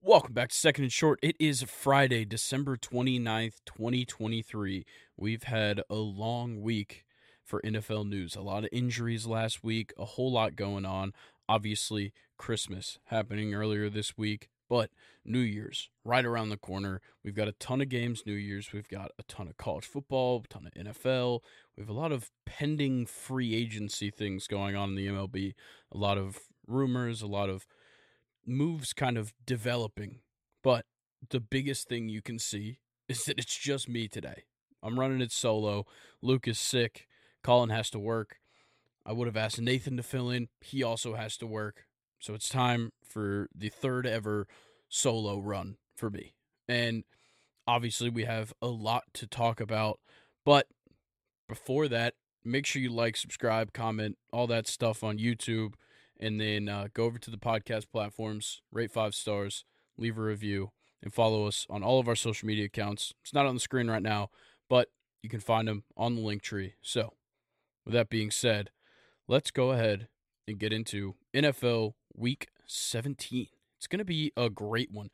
Welcome back to Second and Short. It is Friday, December 29th, 2023. We've had a long week for NFL news. A lot of injuries last week, a whole lot going on. Obviously, Christmas happening earlier this week, but New Year's right around the corner. We've got a ton of games New Year's. We've got a ton of college football, a ton of NFL. We have a lot of pending free agency things going on in the MLB. A lot of rumors, a lot of moves kind of developing. But the biggest thing you can see is that it's just me today. I'm running it solo. Luke is sick. Colin has to work. I would have asked Nathan to fill in. He also has to work. So it's time for the third ever solo run for me. And obviously, we have a lot to talk about. But before that, make sure you like, subscribe, comment, all that stuff on YouTube and then uh, go over to the podcast platforms, rate five stars, leave a review, and follow us on all of our social media accounts. It's not on the screen right now, but you can find them on the link tree. So, with that being said, let's go ahead and get into NFL Week 17. It's going to be a great one.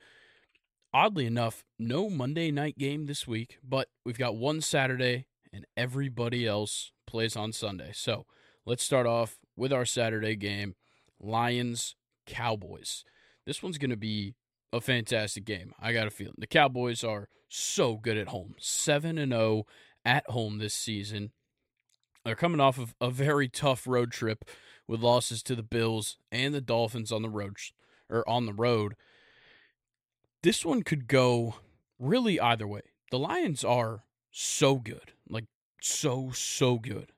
Oddly enough, no Monday night game this week, but we've got one Saturday and everybody else plays on Sunday. So, let's start off with our Saturday game. Lions, Cowboys. This one's going to be a fantastic game. I got a feeling. The Cowboys are so good at home. 7 and 0 at home this season. They're coming off of a very tough road trip with losses to the Bills and the Dolphins on the road or on the road. This one could go really either way. The Lions are so good. Like so so good.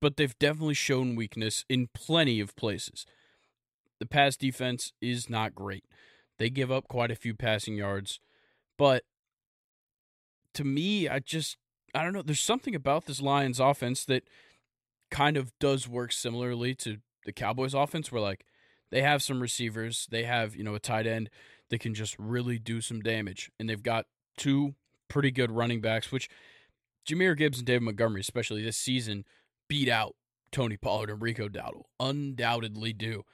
But they've definitely shown weakness in plenty of places the pass defense is not great. They give up quite a few passing yards, but to me, I just I don't know. There's something about this Lions offense that kind of does work similarly to the Cowboys offense, where like they have some receivers, they have you know a tight end that can just really do some damage, and they've got two pretty good running backs, which Jahmyr Gibbs and David Montgomery, especially this season, beat out Tony Pollard and Rico Dowdle, undoubtedly do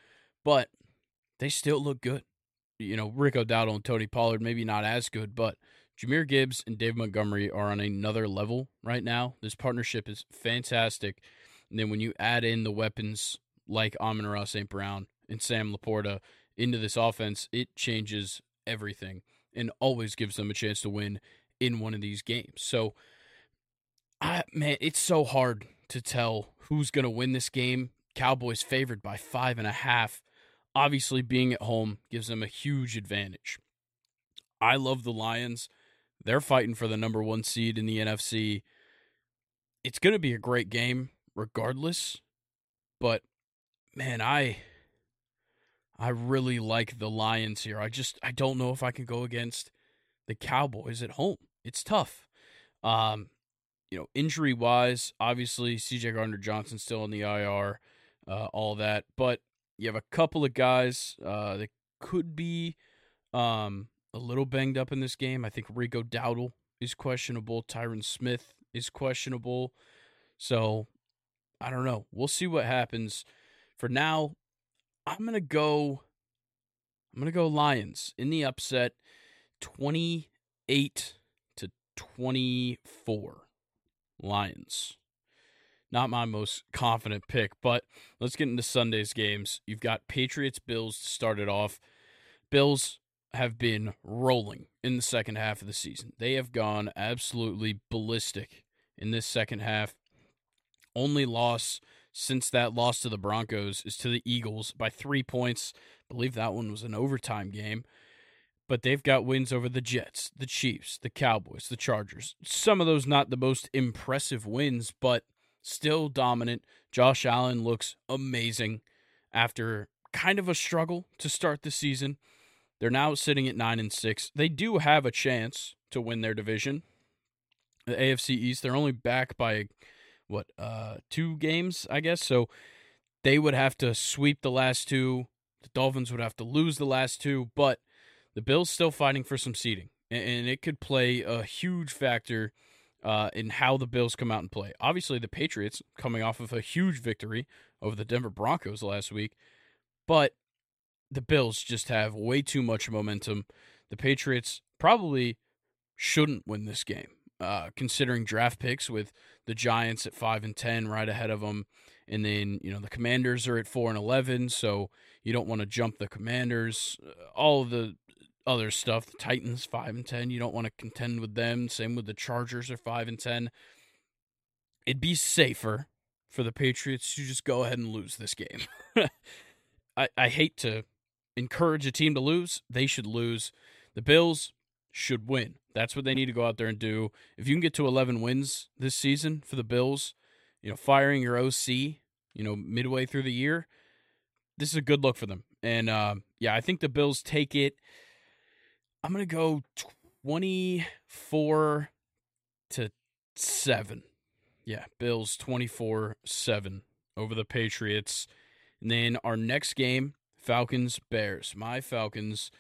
but they still look good. You know, Rico Dowdle and Tony Pollard, maybe not as good, but Jahmyr Gibbs and Dave Montgomery are on another level right now. This partnership is fantastic. And then when you add in the weapons like Amon-Ra St. Brown and Sam LaPorta into this offense, it changes everything and always gives them a chance to win in one of these games. So, I man, it's so hard to tell who's going to win this game. Cowboys favored by five and a half. Obviously, being at home gives them a huge advantage. I love the Lions. They're fighting for the number one seed in the NFC. It's going to be a great game regardless, but man, I I really like the Lions here. I just I don't know if I can go against the Cowboys at home. It's tough. Um, you know, injury wise, obviously CJ Gardner Johnson still in the IR, uh, all that, but you have a couple of guys uh, that could be um, a little banged up in this game. I think Rico Dowdle is questionable. Tyron Smith is questionable. So I don't know. We'll see what happens. For now, I'm gonna go. I'm gonna go Lions in the upset, twenty eight to twenty four. Lions not my most confident pick, but let's get into Sunday's games. You've got Patriots Bills to start it off. Bills have been rolling in the second half of the season. They have gone absolutely ballistic in this second half. Only loss since that loss to the Broncos is to the Eagles by three points. I believe that one was an overtime game. But they've got wins over the Jets, the Chiefs, the Cowboys, the Chargers. Some of those not the most impressive wins, but still dominant. Josh Allen looks amazing after kind of a struggle to start the season. They're now sitting at 9 and 6. They do have a chance to win their division. The AFC East, they're only back by what uh two games, I guess. So they would have to sweep the last two. The Dolphins would have to lose the last two, but the Bills still fighting for some seeding. And it could play a huge factor uh, in how the Bills come out and play. Obviously, the Patriots coming off of a huge victory over the Denver Broncos last week, but the Bills just have way too much momentum. The Patriots probably shouldn't win this game, uh, considering draft picks with the Giants at five and ten right ahead of them, and then you know the Commanders are at four and eleven, so you don't want to jump the Commanders. Uh, all the other stuff, the Titans five and ten, you don't want to contend with them. Same with the Chargers are five and ten. It'd be safer for the Patriots to just go ahead and lose this game. I, I hate to encourage a team to lose. They should lose. The Bills should win. That's what they need to go out there and do. If you can get to 11 wins this season for the Bills, you know, firing your OC, you know, midway through the year, this is a good look for them. And uh, yeah, I think the Bills take it. I'm going to go 24 to 7. Yeah, Bills 24 7 over the Patriots. And then our next game, Falcons Bears. My Falcons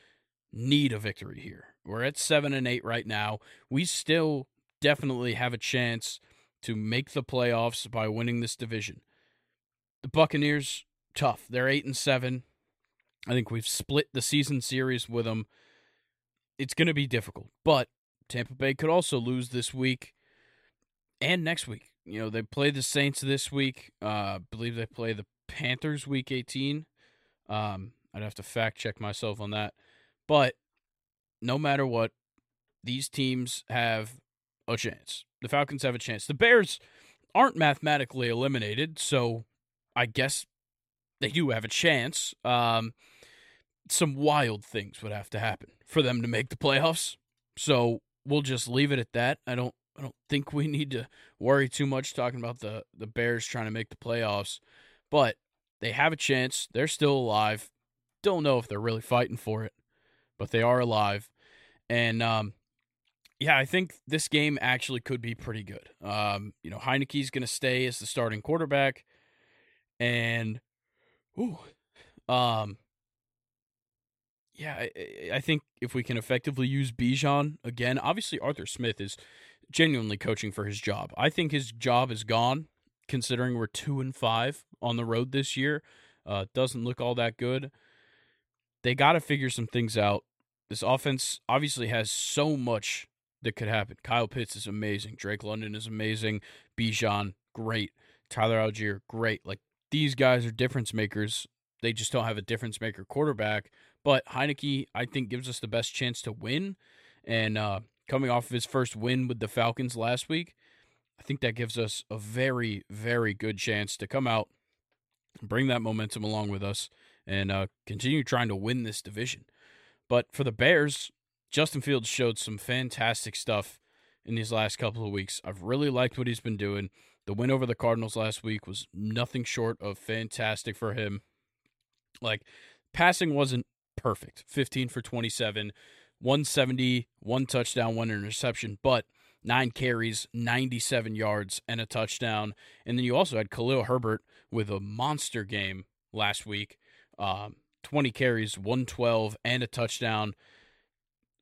need a victory here. We're at 7 and 8 right now. We still definitely have a chance to make the playoffs by winning this division. The Buccaneers tough. They're 8 and 7. I think we've split the season series with them. It's going to be difficult, but Tampa Bay could also lose this week and next week. You know, they play the Saints this week. Uh, I believe they play the Panthers week 18. Um, I'd have to fact check myself on that. But no matter what, these teams have a chance. The Falcons have a chance. The Bears aren't mathematically eliminated, so I guess they do have a chance. Um, some wild things would have to happen for them to make the playoffs. So we'll just leave it at that. I don't I don't think we need to worry too much talking about the the Bears trying to make the playoffs, but they have a chance. They're still alive. Don't know if they're really fighting for it, but they are alive. And um, yeah, I think this game actually could be pretty good. Um, you know, Heinicke's going to stay as the starting quarterback, and ooh, um, yeah, I, I think if we can effectively use Bijan again, obviously Arthur Smith is genuinely coaching for his job. I think his job is gone, considering we're two and five on the road this year. Uh, doesn't look all that good. They got to figure some things out. This offense obviously has so much that could happen. Kyle Pitts is amazing. Drake London is amazing. Bijan, great. Tyler Allgeier, great. Like these guys are difference makers. They just don't have a difference maker quarterback. But Heinicke, I think, gives us the best chance to win. And uh, coming off of his first win with the Falcons last week, I think that gives us a very, very good chance to come out, bring that momentum along with us, and uh, continue trying to win this division. But for the Bears, Justin Fields showed some fantastic stuff in these last couple of weeks. I've really liked what he's been doing. The win over the Cardinals last week was nothing short of fantastic for him. Like, passing wasn't perfect 15 for 27, 170, one touchdown, one interception, but nine carries, 97 yards, and a touchdown. And then you also had Khalil Herbert with a monster game last week. Um, 20 carries, 112, and a touchdown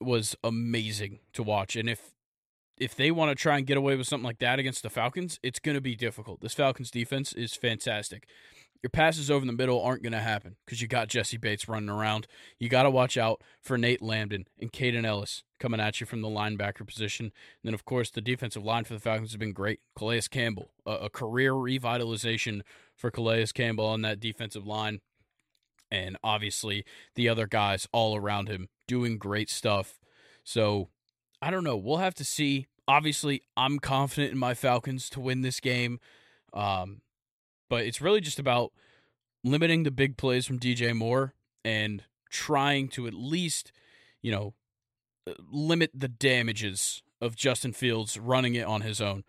was amazing to watch. And if if they want to try and get away with something like that against the Falcons, it's going to be difficult. This Falcons defense is fantastic your passes over the middle aren't going to happen because you got Jessie Bates running around. You got to watch out for Nate Landman and Kaden Elliss coming at you from the linebacker position. And then, of course, the defensive line for the Falcons has been great. Calais Campbell, a, a career revitalization for Calais Campbell on that defensive line. And obviously, the other guys all around him doing great stuff. So, I don't know. We'll have to see. Obviously, I'm confident in my Falcons to win this game. Um, but it's really just about limiting the big plays from DJ Moore and trying to at least, you know, uh, limit the damages of Justin Fields running it on his own.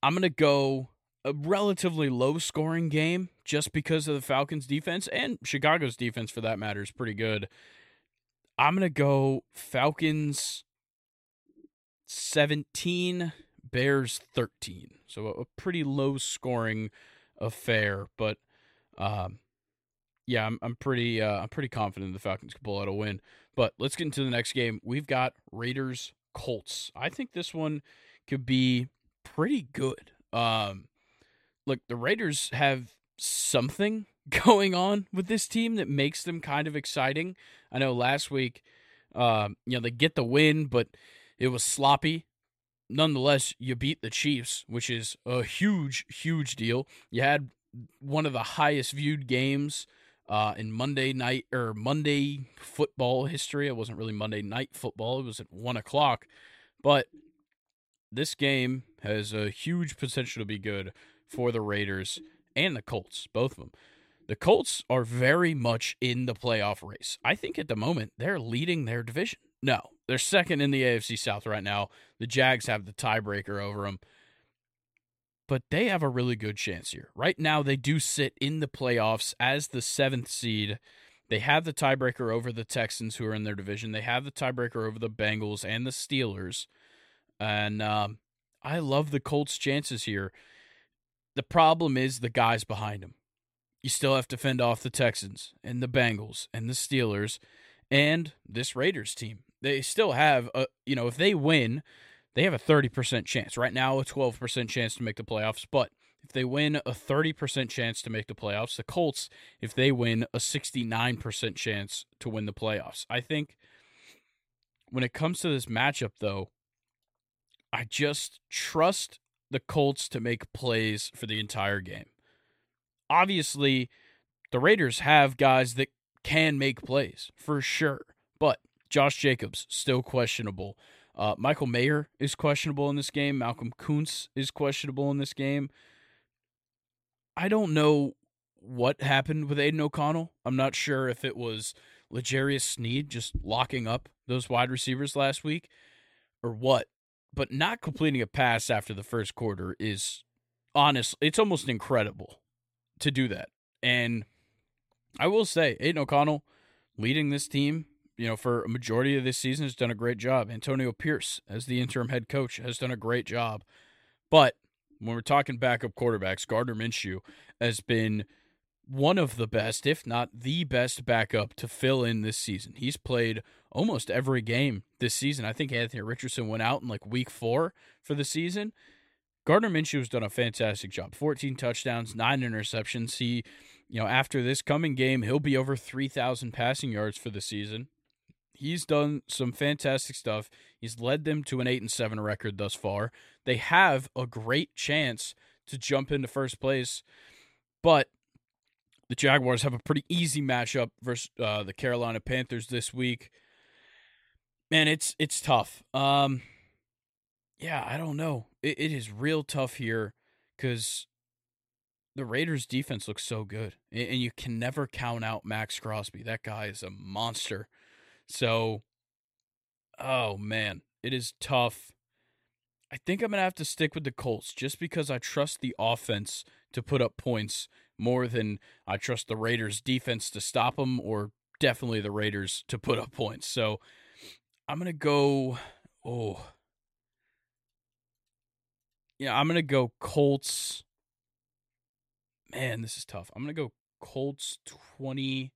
I'm going to go a relatively low scoring game just because of the Falcons defense and Chicago's defense for that matter is pretty good. I'm going to go Falcons 17, Bears 13. So a pretty low scoring affair. But um, yeah, I'm I'm pretty uh, I'm pretty confident the Falcons can pull out a win. But let's get into the next game. We've got Raiders Colts. I think this one could be pretty good. Um, look, the Raiders have something going on with this team that makes them kind of exciting. I know last week, uh, you know, they get the win, but it was sloppy. Nonetheless, you beat the Chiefs, which is a huge, huge deal. You had one of the highest viewed games uh, in Monday night or Monday football history. It wasn't really Monday night football; it was at one o'clock. But this game has a huge potential to be good for the Raiders and the Colts, both of them. The Colts are very much in the playoff race. I think at the moment they're leading their division. No, they're second in the AFC South right now. The Jags have the tiebreaker over them. But they have a really good chance here. Right now, they do sit in the playoffs as the seventh seed. They have the tiebreaker over the Texans, who are in their division. They have the tiebreaker over the Bengals and the Steelers. And um, I love the Colts' chances here. The problem is the guys behind them. You still have to fend off the Texans and the Bengals and the Steelers and this Raiders team. They still have a, you know, if they win, they have a 30% chance. Right now, a 12% chance to make the playoffs, but if they win, a 30% chance to make the playoffs. The Colts, if they win, a 69% chance to win the playoffs. I think when it comes to this matchup, though, I just trust the Colts to make plays for the entire game. Obviously, the Raiders have guys that can make plays for sure, but Josh Jacobs still questionable. Uh, Michael Mayer is questionable in this game. Malcolm Koonce is questionable in this game. I don't know what happened with Aidan O'Connell. I'm not sure if it was L'Jarius Sneed just locking up those wide receivers last week or what but not completing a pass after the first quarter is honest. It's almost incredible to do that. And I will say, Aidan O'Connell leading this team, you know, for a majority of this season has done a great job. Antonio Pierce, as the interim head coach, has done a great job. But when we're talking backup quarterbacks, Gardner Minshew has been one of the best, if not the best backup to fill in this season. He's played almost every game this season. I think Anthony Richardson went out in like week four for the season. Gardner Minshew has done a fantastic job. 14 touchdowns, nine interceptions. He, you know, after this coming game, he'll be over 3,000 passing yards for the season. He's done some fantastic stuff. He's led them to an 8 and 7 record thus far. They have a great chance to jump into first place, but the Jaguars have a pretty easy matchup versus uh, the Carolina Panthers this week. Man, it's it's tough. Um, yeah, I don't know. It, it is real tough here because the Raiders' defense looks so good, and, and you can never count out Maxx Crosby. That guy is a monster. So, oh man, it is tough. I think I'm gonna have to stick with the Colts just because I trust the offense to put up points more than I trust the Raiders defense to stop them or definitely the Raiders to put up points. So I'm going to go oh yeah, I'm going to go Colts. Man, this is tough. I'm going to go Colts 23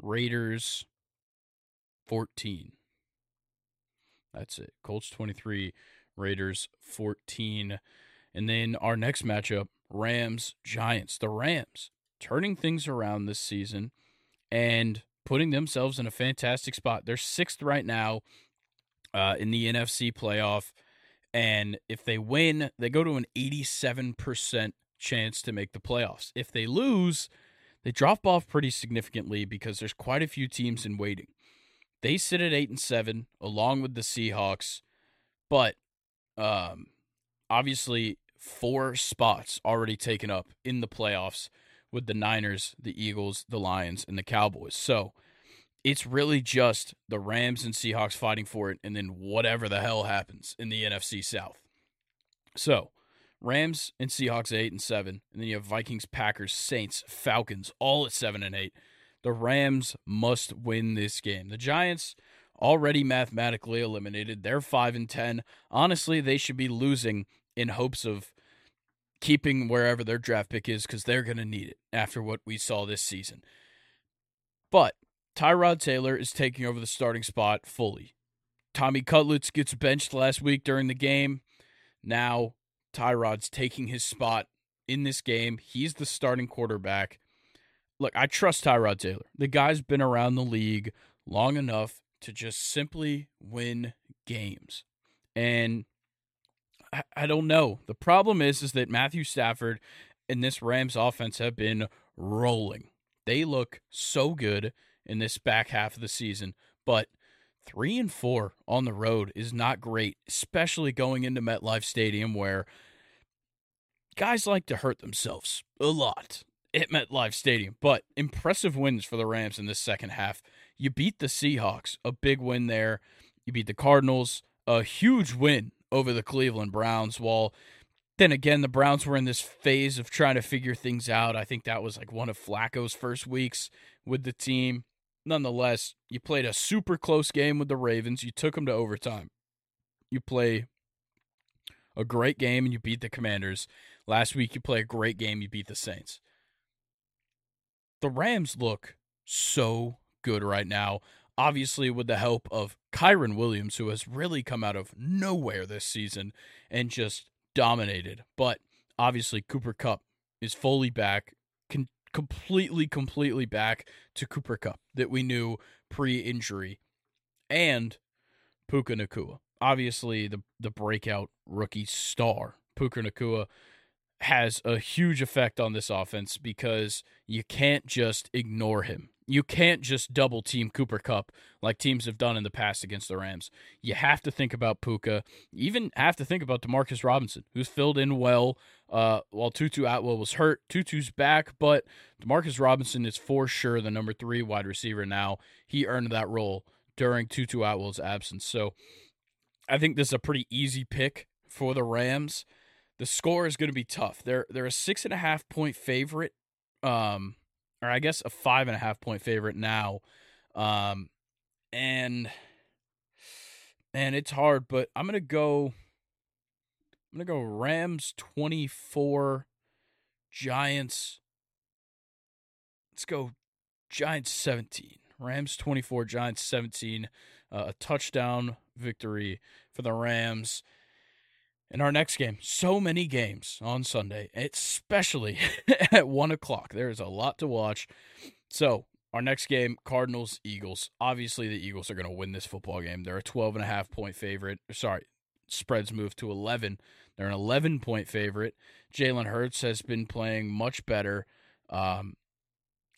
Raiders 14. That's it. Colts 23 Raiders 14 and then our next matchup, Rams Giants. The Rams turning things around this season and putting themselves in a fantastic spot. They're sixth right now uh, in the NFC playoff. And if they win, they go to an 87% chance to make the playoffs. If they lose, they drop off pretty significantly because there's quite a few teams in waiting. They sit at 8 and 7 along with the Seahawks, but um, obviously four spots already taken up in the playoffs with the Niners, the Eagles, the Lions, and the Cowboys. So it's really just the Rams and Seahawks fighting for it, and then whatever the hell happens in the NFC South. So Rams and Seahawks eight and seven, and then you have Vikings, Packers, Saints, Falcons, all at seven and eight. The Rams must win this game. The Giants already mathematically eliminated. They're five and ten. Honestly, they should be losing in hopes of keeping wherever their draft pick is because they're going to need it after what we saw this season. But Tyrod Taylor is taking over the starting spot fully. Tommy Cutlets gets benched last week during the game. Now Tyrod's taking his spot in this game. He's the starting quarterback. Look, I trust Tyrod Taylor. The guy's been around the league long enough to just simply win games. And I, I don't know. The problem is is that Matthew Stafford and this Rams offense have been rolling. They look so good in this back half of the season, but three and four on the road is not great, especially going into MetLife Stadium where guys like to hurt themselves a lot at MetLife Stadium. But impressive wins for the Rams in this second half. You beat the Seahawks, a big win there. You beat the Cardinals, a huge win over the Cleveland Browns. While then again, the Browns were in this phase of trying to figure things out. I think that was like one of Flacco's first weeks with the team. Nonetheless, you played a super close game with the Ravens. You took them to overtime. You play a great game and you beat the Commanders. Last week, you play a great game. You beat the Saints. The Rams look so good right now obviously with the help of Kyren Williams, who has really come out of nowhere this season and just dominated. But obviously, Cooper Kupp is fully back, con- completely, completely back to Cooper Kupp that we knew pre injury. And Puka Nacua. Obviously, the, the breakout rookie star, Puka Nacua, has a huge effect on this offense because you can't just ignore him. You can't just double team Cooper Kupp like teams have done in the past against the Rams. You have to think about Puka. Even have to think about Demarcus Robinson, who's filled in well uh, while Tutu Atwell was hurt. Tutu's back, but Demarcus Robinson is for sure the number three wide receiver now. He earned that role during Tutu Atwell's absence. So I think this is a pretty easy pick for the Rams. The score is going to be tough. They're they're a six and a half point favorite. Um, or I guess a five and a half point favorite now. Um, and and it's hard, but I'm gonna go. I'm gonna go Rams 24, Giants. Let's go Giants 17. Rams 24, Giants 17. Uh, a touchdown victory for the Rams. In our next game, so many games on Sunday, especially at one o'clock. There is a lot to watch. So, our next game, Cardinals Eagles. Obviously, the Eagles are going to win this football game. They're a 12 and a half point favorite. Sorry, spreads move to 11. They're an 11 point favorite. Jalen Hurts has been playing much better. Um,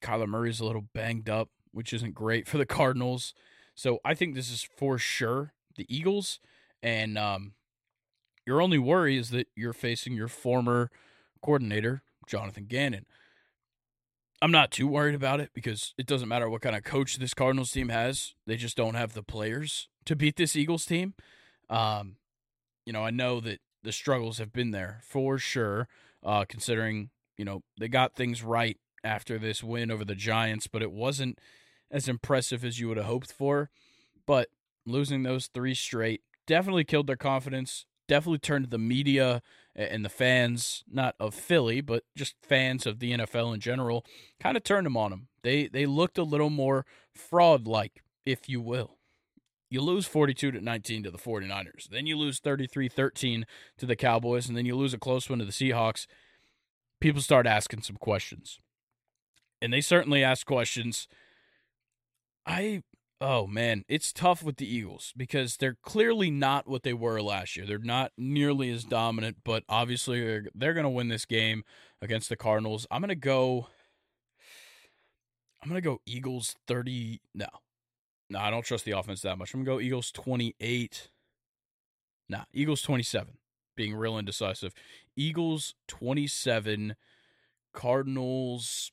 Kyler Murray's a little banged up, which isn't great for the Cardinals. So I think this is for sure the Eagles. And um, your only worry is that you're facing your former coordinator, Jonathan Gannon. I'm not too worried about it because it doesn't matter what kind of coach this Cardinals team has. They just don't have the players to beat this Eagles team. Um, you know, I know that the struggles have been there for sure, uh, considering, you know, they got things right after this win over the Giants, but it wasn't as impressive as you would have hoped for. But losing those three straight definitely killed their confidence definitely turned the media and the fans, not of Philly, but just fans of the NFL in general, kind of turned them on him. They they looked a little more fraud like, if you will. You lose 42 to 19 to the 49ers. Then you lose 33-13 to the Cowboys and then you lose a close one to the Seahawks. People start asking some questions. And they certainly ask questions. I Oh man, it's tough with the Eagles because they're clearly not what they were last year. They're not nearly as dominant, but obviously they're, they're going to win this game against the Cardinals. I'm going to go I'm going to go Eagles 30 no. No, I don't trust the offense that much. I'm going to go Eagles 28. Nah, Eagles 27. Being real indecisive. Eagles 27 Cardinals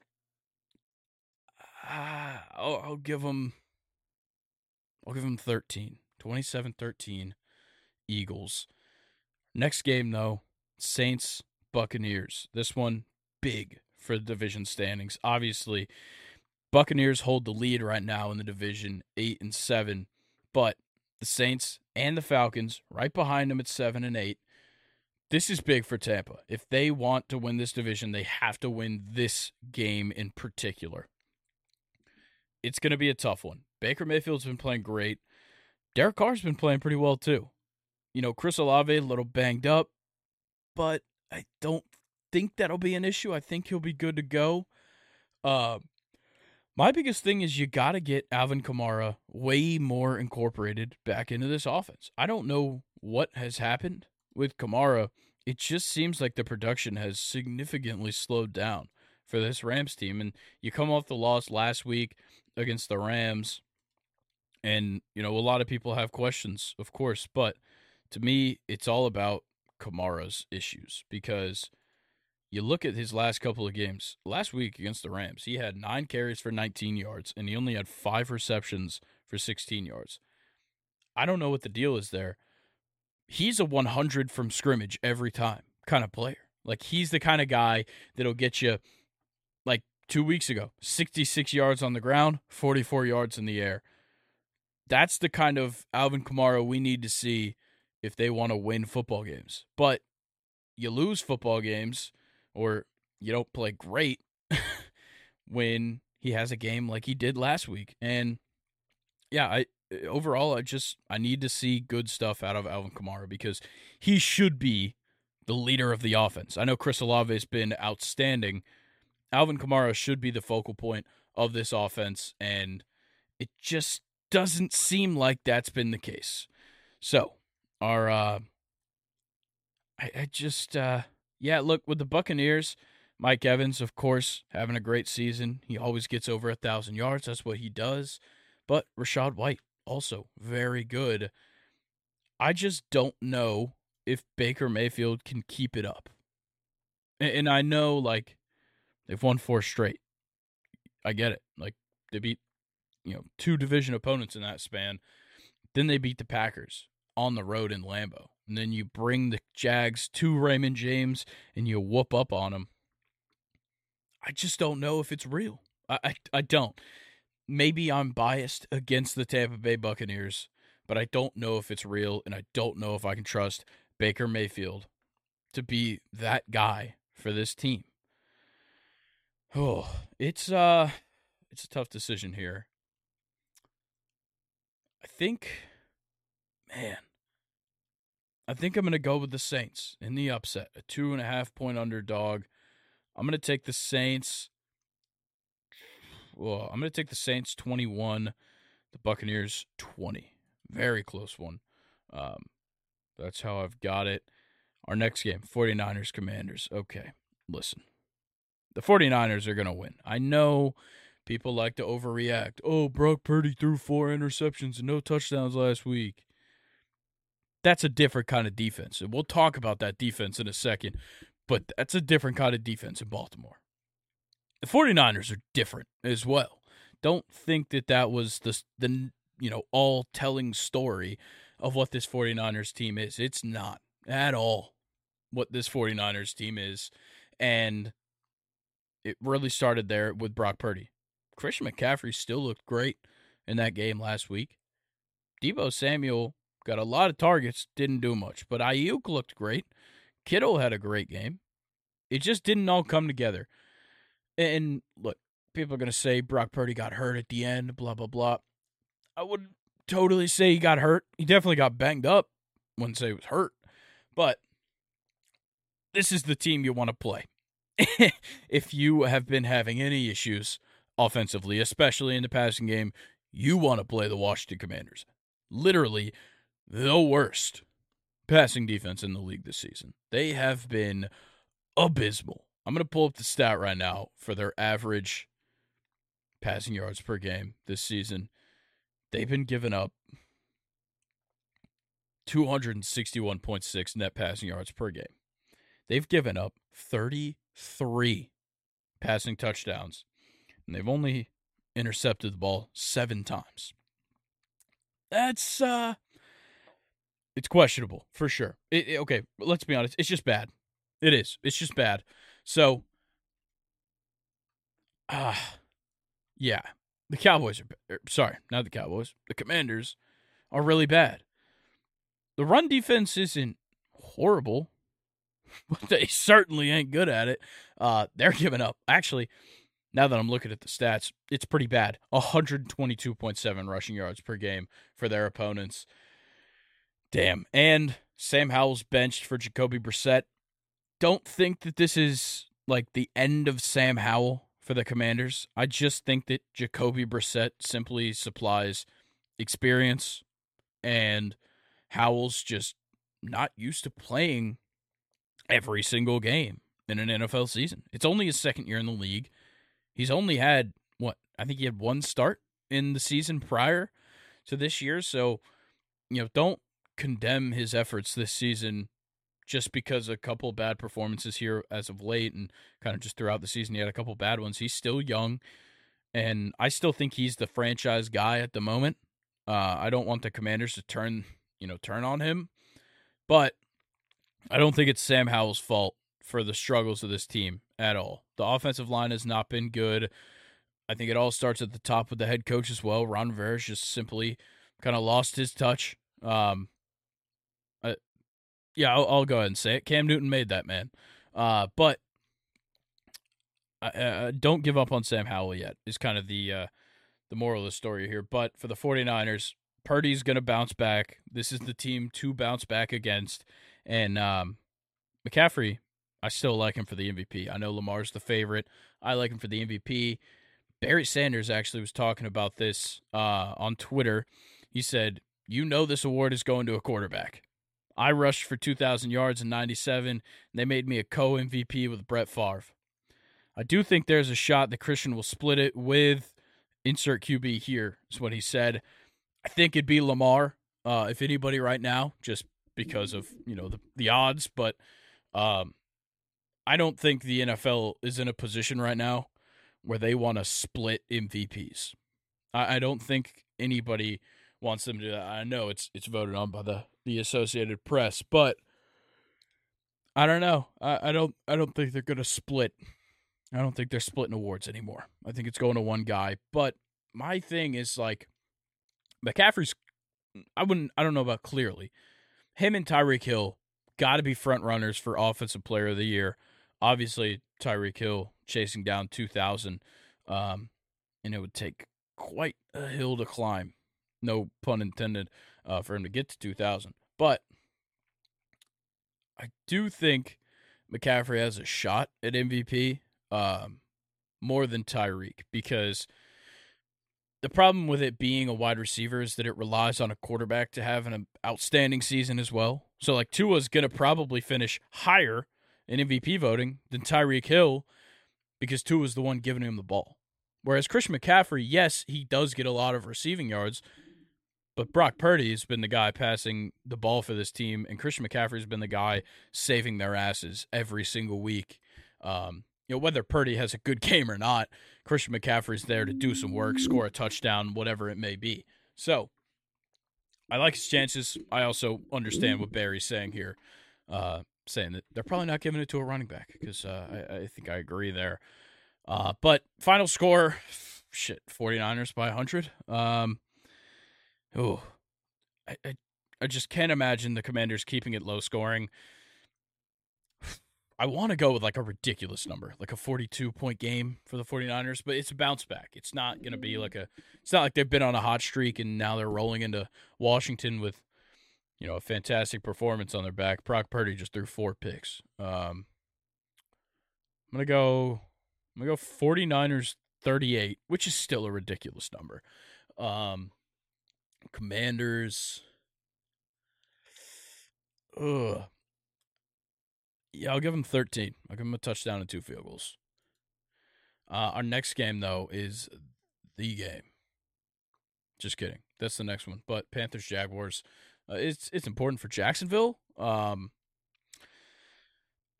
uh, I'll, I'll give them I'll give them 13. 27 13 Eagles. Next game, though, Saints Buccaneers. This one big for the division standings. Obviously, Buccaneers hold the lead right now in the division, 8 and 7, but the Saints and the Falcons right behind them at 7 and 8. This is big for Tampa. If they want to win this division, they have to win this game in particular. It's going to be a tough one. Baker Mayfield's been playing great. Derek Carr's been playing pretty well too. You know, Chris Olave a little banged up, but I don't think that'll be an issue. I think he'll be good to go. Uh, my biggest thing is you got to get Alvin Kamara way more incorporated back into this offense. I don't know what has happened with Kamara. It just seems like the production has significantly slowed down for this Rams team. And you come off the loss last week against the Rams, and, you know, a lot of people have questions, of course, but to me, it's all about Kamara's issues because you look at his last couple of games. Last week against the Rams, he had nine carries for 19 yards, and he only had five receptions for 16 yards. I don't know what the deal is there. He's a 100 from scrimmage every time kind of player. Like he's the kind of guy that'll get you like 2 weeks ago, 66 yards on the ground, 44 yards in the air. That's the kind of Alvin Kamara we need to see if they want to win football games. But you lose football games or you don't play great when he has a game like he did last week. And yeah, I overall I just I need to see good stuff out of Alvin Kamara because he should be the leader of the offense. I know Chris Olave has been outstanding. Alvin Kamara should be the focal point of this offense, and it just doesn't seem like that's been the case. So, our uh I, I just uh yeah, look with the Buccaneers, Mike Evans, of course, having a great season. He always gets over a thousand yards. That's what he does. But Rachaad White also very good. I just don't know if Baker Mayfield can keep it up. And I know like they've won four straight. I get it. Like they beat you know two division opponents in that span. Then they beat the Packers on the road in Lambeau. And then you bring the Jags to Raymond James and you whoop up on them. I just don't know if it's real. I, I, I don't. Maybe I'm biased against the Tampa Bay Buccaneers, but I don't know if it's real, and I don't know if I can trust Baker Mayfield to be that guy for this team. Oh, it's uh it's a tough decision here. I think man, I think I'm going to go with the Saints in the upset, a two and a half point underdog. I'm going to take the Saints. Well, I'm going to take the Saints 21, the Buccaneers 20. Very close one. Um, that's how I've got it. Our next game 49ers Commanders. Okay, listen. The 49ers are going to win. I know people like to overreact. Oh, Brock Purdy threw four interceptions and no touchdowns last week that's a different kind of defense. And we'll talk about that defense in a second, but that's a different kind of defense in Baltimore. The 49ers are different as well. Don't think that that was the the you know all telling story of what this 49ers team is. It's not at all what this 49ers team is and it really started there with Brock Purdy. Christian McCaffrey still looked great in that game last week. Deebo Samuel Got a lot of targets, didn't do much. But Aiyuk looked great. Kittle had a great game. It just didn't all come together. And look, people are going to say Brock Purdy got hurt at the end, blah, blah, blah. I would totally say he got hurt. He definitely got banged up. Wouldn't say he was hurt. But this is the team you want to play. if you have been having any issues offensively, especially in the passing game, you want to play the Washington Commanders. Literally, the worst passing defense in the league this season. They have been abysmal. I'm going to pull up the stat right now for their average passing yards per game this season. They've been giving up 261.6 net passing yards per game. They've given up 33 passing touchdowns, and they've only intercepted the ball seven times. That's uh it's questionable for sure. It, it, okay, let's be honest. It's just bad. It is. It's just bad. So, ah, uh, yeah, the Cowboys are. Er, sorry, not the Cowboys. The Commanders are really bad. The run defense isn't horrible, but they certainly ain't good at it. Uh, they're giving up. Actually, now that I'm looking at the stats, it's pretty bad. 122.7 rushing yards per game for their opponents. Damn. And Sam Howell's benched for Jacoby Brissett. don't think that this is like the end of Sam Howell for the Commanders. I just think that Jacoby Brissett simply supplies experience and Howell's just not used to playing every single game in an NFL season. It's only his second year in the league. He's only had what I think he had one start in the season prior to this year. So, you know, don't condemn his efforts this season just because a couple bad performances here as of late and kind of just throughout the season he had a couple bad ones. He's still young and I still think he's the franchise guy at the moment. Uh, I don't want the Commanders to turn, you know, turn on him, but I don't think it's Sam Howell's fault for the struggles of this team at all. The offensive line has not been good. I think it all starts at the top with the head coach as well. Ron Rivera's just simply kind of lost his touch. Um, I, yeah, I'll, I'll, go ahead and say it. Cam Newton made that man. Uh, but uh, don't give up on Sam Howell yet. Is kind of the uh, the moral of the story here. But for the 49ers, Purdy's going to bounce back. This is the team to bounce back against. And um, McCaffrey, I still like him for the MVP. I know Lamar's the favorite. I like him for the MVP. Barry Sanders actually was talking about this uh, on Twitter. He said, You know, this award is going to a quarterback. I rushed for 2,000 yards in 97, and they made me a co MVP with Brett Favre. I do think there's a shot that Christian will split it with insert QB here, is what he said. I think it'd be Lamar, uh, if anybody right now, just because of, you know, the, the odds. But um, I don't think the NFL is in a position right now where they want to split MVPs. I, I don't think anybody wants them to do that. I know it's it's voted on by the, the Associated Press, but I don't know. I, I don't I don't think they're gonna split I don't think they're splitting awards anymore. I think it's going to one guy. But my thing is like McCaffrey's I wouldn't I don't know about clearly. Him and Tyreek Hill got to be front runners for offensive player of the year. Obviously, Tyreek Hill chasing down 2,000, um, and it would take quite a hill to climb, no pun intended, uh, for him to get to 2,000. But I do think McCaffrey has a shot at MVP um, more than Tyreek because the problem with it being a wide receiver is that it relies on a quarterback to have an outstanding season as well. So, like, Tua's going to probably finish higher in MVP voting than Tyreek Hill because Tua was the one giving him the ball. Whereas Christian McCaffrey, yes, he does get a lot of receiving yards, but Brock Purdy has been the guy passing the ball for this team, and Christian McCaffrey has been the guy saving their asses every single week. Um, you know, whether Purdy has a good game or not, Christian McCaffrey's there to do some work, score a touchdown, whatever it may be. So I like his chances. I also understand what Barry's saying here. Uh, saying that they're probably not giving it to a running back because uh, I, I, think I agree there. Uh, but final score, shit, 49ers by 100. Um, oh, I, I, I just can't imagine the Commanders keeping it low scoring. I want to go with like a ridiculous number, like a 42 point game for the 49ers, but it's a bounce back. It's not going to be like a, it's not like they've been on a hot streak and now they're rolling into Washington with you know, a fantastic performance on their back. Brock Purdy just threw four picks. Um, I'm gonna go. I'm gonna go 49ers 38, which is still a ridiculous number. Um, Commanders. Ugh. Yeah, I'll give them 13. I'll give them a touchdown and two field goals. Uh, our next game though is the game. Just kidding. That's the next one. But Panthers Jaguars. Uh, it's it's important for Jacksonville. Um,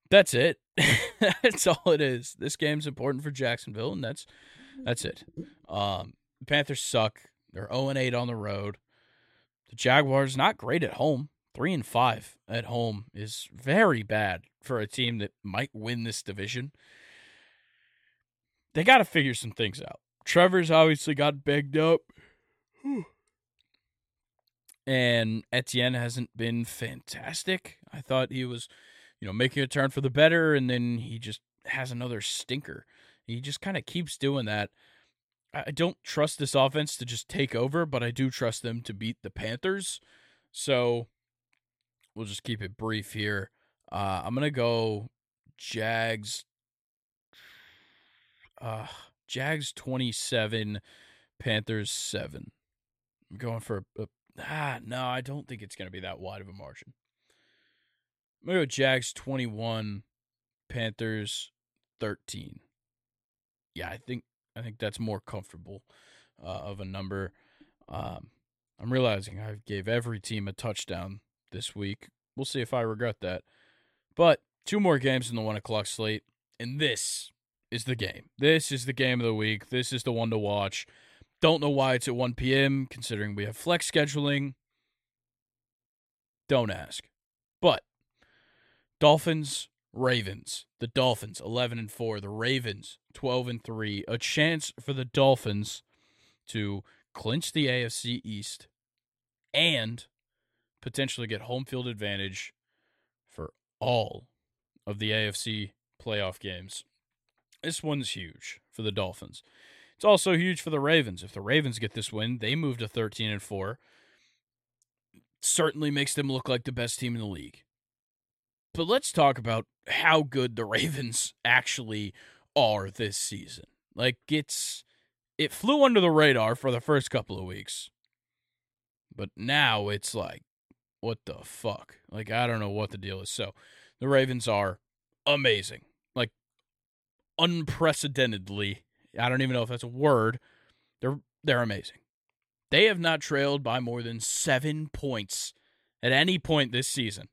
that's it. that's all it is. This game's important for Jacksonville, and that's that's it. Um, the Panthers suck. They're zero oh and eight on the road. The Jaguars not great at home. Three and five at home is very bad for a team that might win this division. They got to figure some things out. Trevor's obviously got begged up. Whew and Etienne hasn't been fantastic. I thought he was, you know, making a turn for the better, and then he just has another stinker. He just kind of keeps doing that. I don't trust this offense to just take over, but I do trust them to beat the Panthers. So we'll just keep it brief here. Uh, I'm gonna go Jags. Uh, Jags 27, Panthers 7. I'm going for a, a ah, no, I don't think it's going to be that wide of a margin. I'm going to go Jags 21, Panthers 13. Yeah, I think I think that's more comfortable uh, of a number. Um, I'm realizing I gave every team a touchdown this week. We'll see if I regret that. But two more games in the one o'clock slate, and this is the game. This is the game of the week. This is the one to watch. Don't know why it's at 1 p.m., considering we have flex scheduling. Don't ask. But Dolphins, Ravens. The Dolphins 11 and 4, the Ravens 12 and 3. A chance for the Dolphins to clinch the AFC East and potentially get home field advantage for all of the AFC playoff games. This one's huge for the Dolphins. It's also huge for the Ravens. If the Ravens get this win, they move to 13 and 4. Certainly makes them look like the best team in the league. But let's talk about how good the Ravens actually are this season. Like it's it flew under the radar for the first couple of weeks. But now it's like what the fuck? Like I don't know what the deal is. So, the Ravens are amazing. Like unprecedentedly, I don't even know if that's a word. They're they're amazing. They have not trailed by more than 7 points at any point this season.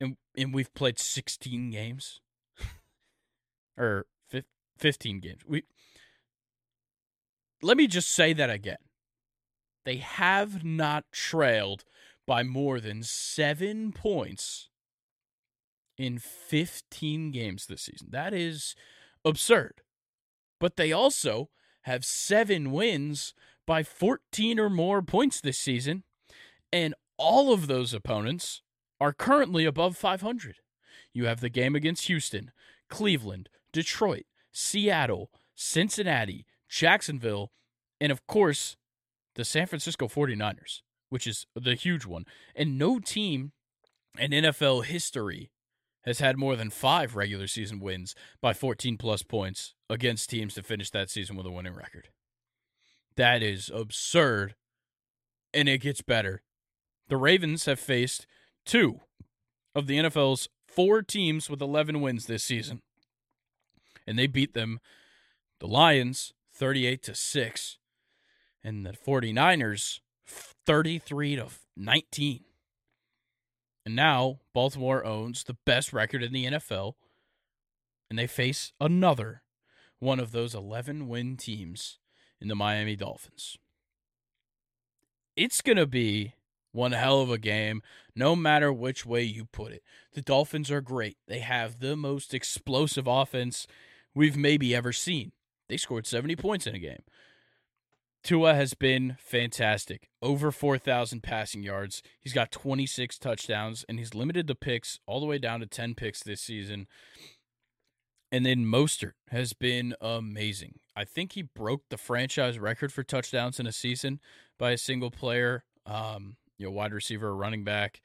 And and we've played 16 games. or 15 games. We Let me just say that again. They have not trailed by more than 7 points in 15 games this season. That is absurd. But they also have seven wins by 14 or more points this season, and all of those opponents are currently above 500. You have the game against Houston, Cleveland, Detroit, Seattle, Cincinnati, Jacksonville, and of course, the San Francisco 49ers, which is the huge one. And no team in NFL history has had more than five regular season wins by 14 plus points against teams to finish that season with a winning record. That is absurd, and it gets better. The Ravens have faced two of the NFL's four teams with 11 wins this season, and they beat them, the Lions, 38 to 6, and the 49ers, 33 to 19. And now Baltimore owns the best record in the NFL, and they face another one of those 11 win teams in the Miami Dolphins. It's going to be one hell of a game, no matter which way you put it. The Dolphins are great. They have the most explosive offense we've maybe ever seen. They scored 70 points in a game. Tua has been fantastic. Over 4,000 passing yards. He's got 26 touchdowns, and he's limited the picks all the way down to 10 picks this season. And then Mostert has been amazing. I think he broke the franchise record for touchdowns in a season by a single player, um, you know, wide receiver or running back.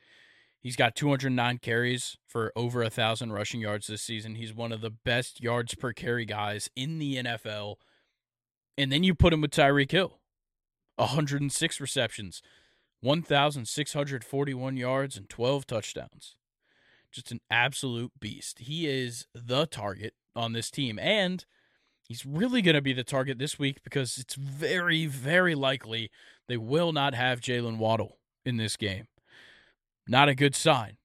He's got 209 carries for over a thousand rushing yards this season. He's one of the best yards per carry guys in the NFL. And then you put him with Tyreek Hill 106 receptions, 1,641 yards, and 12 touchdowns. Just an absolute beast. He is the target on this team. And he's really going to be the target this week because it's very, very likely they will not have Jaylen Waddle in this game. Not a good sign.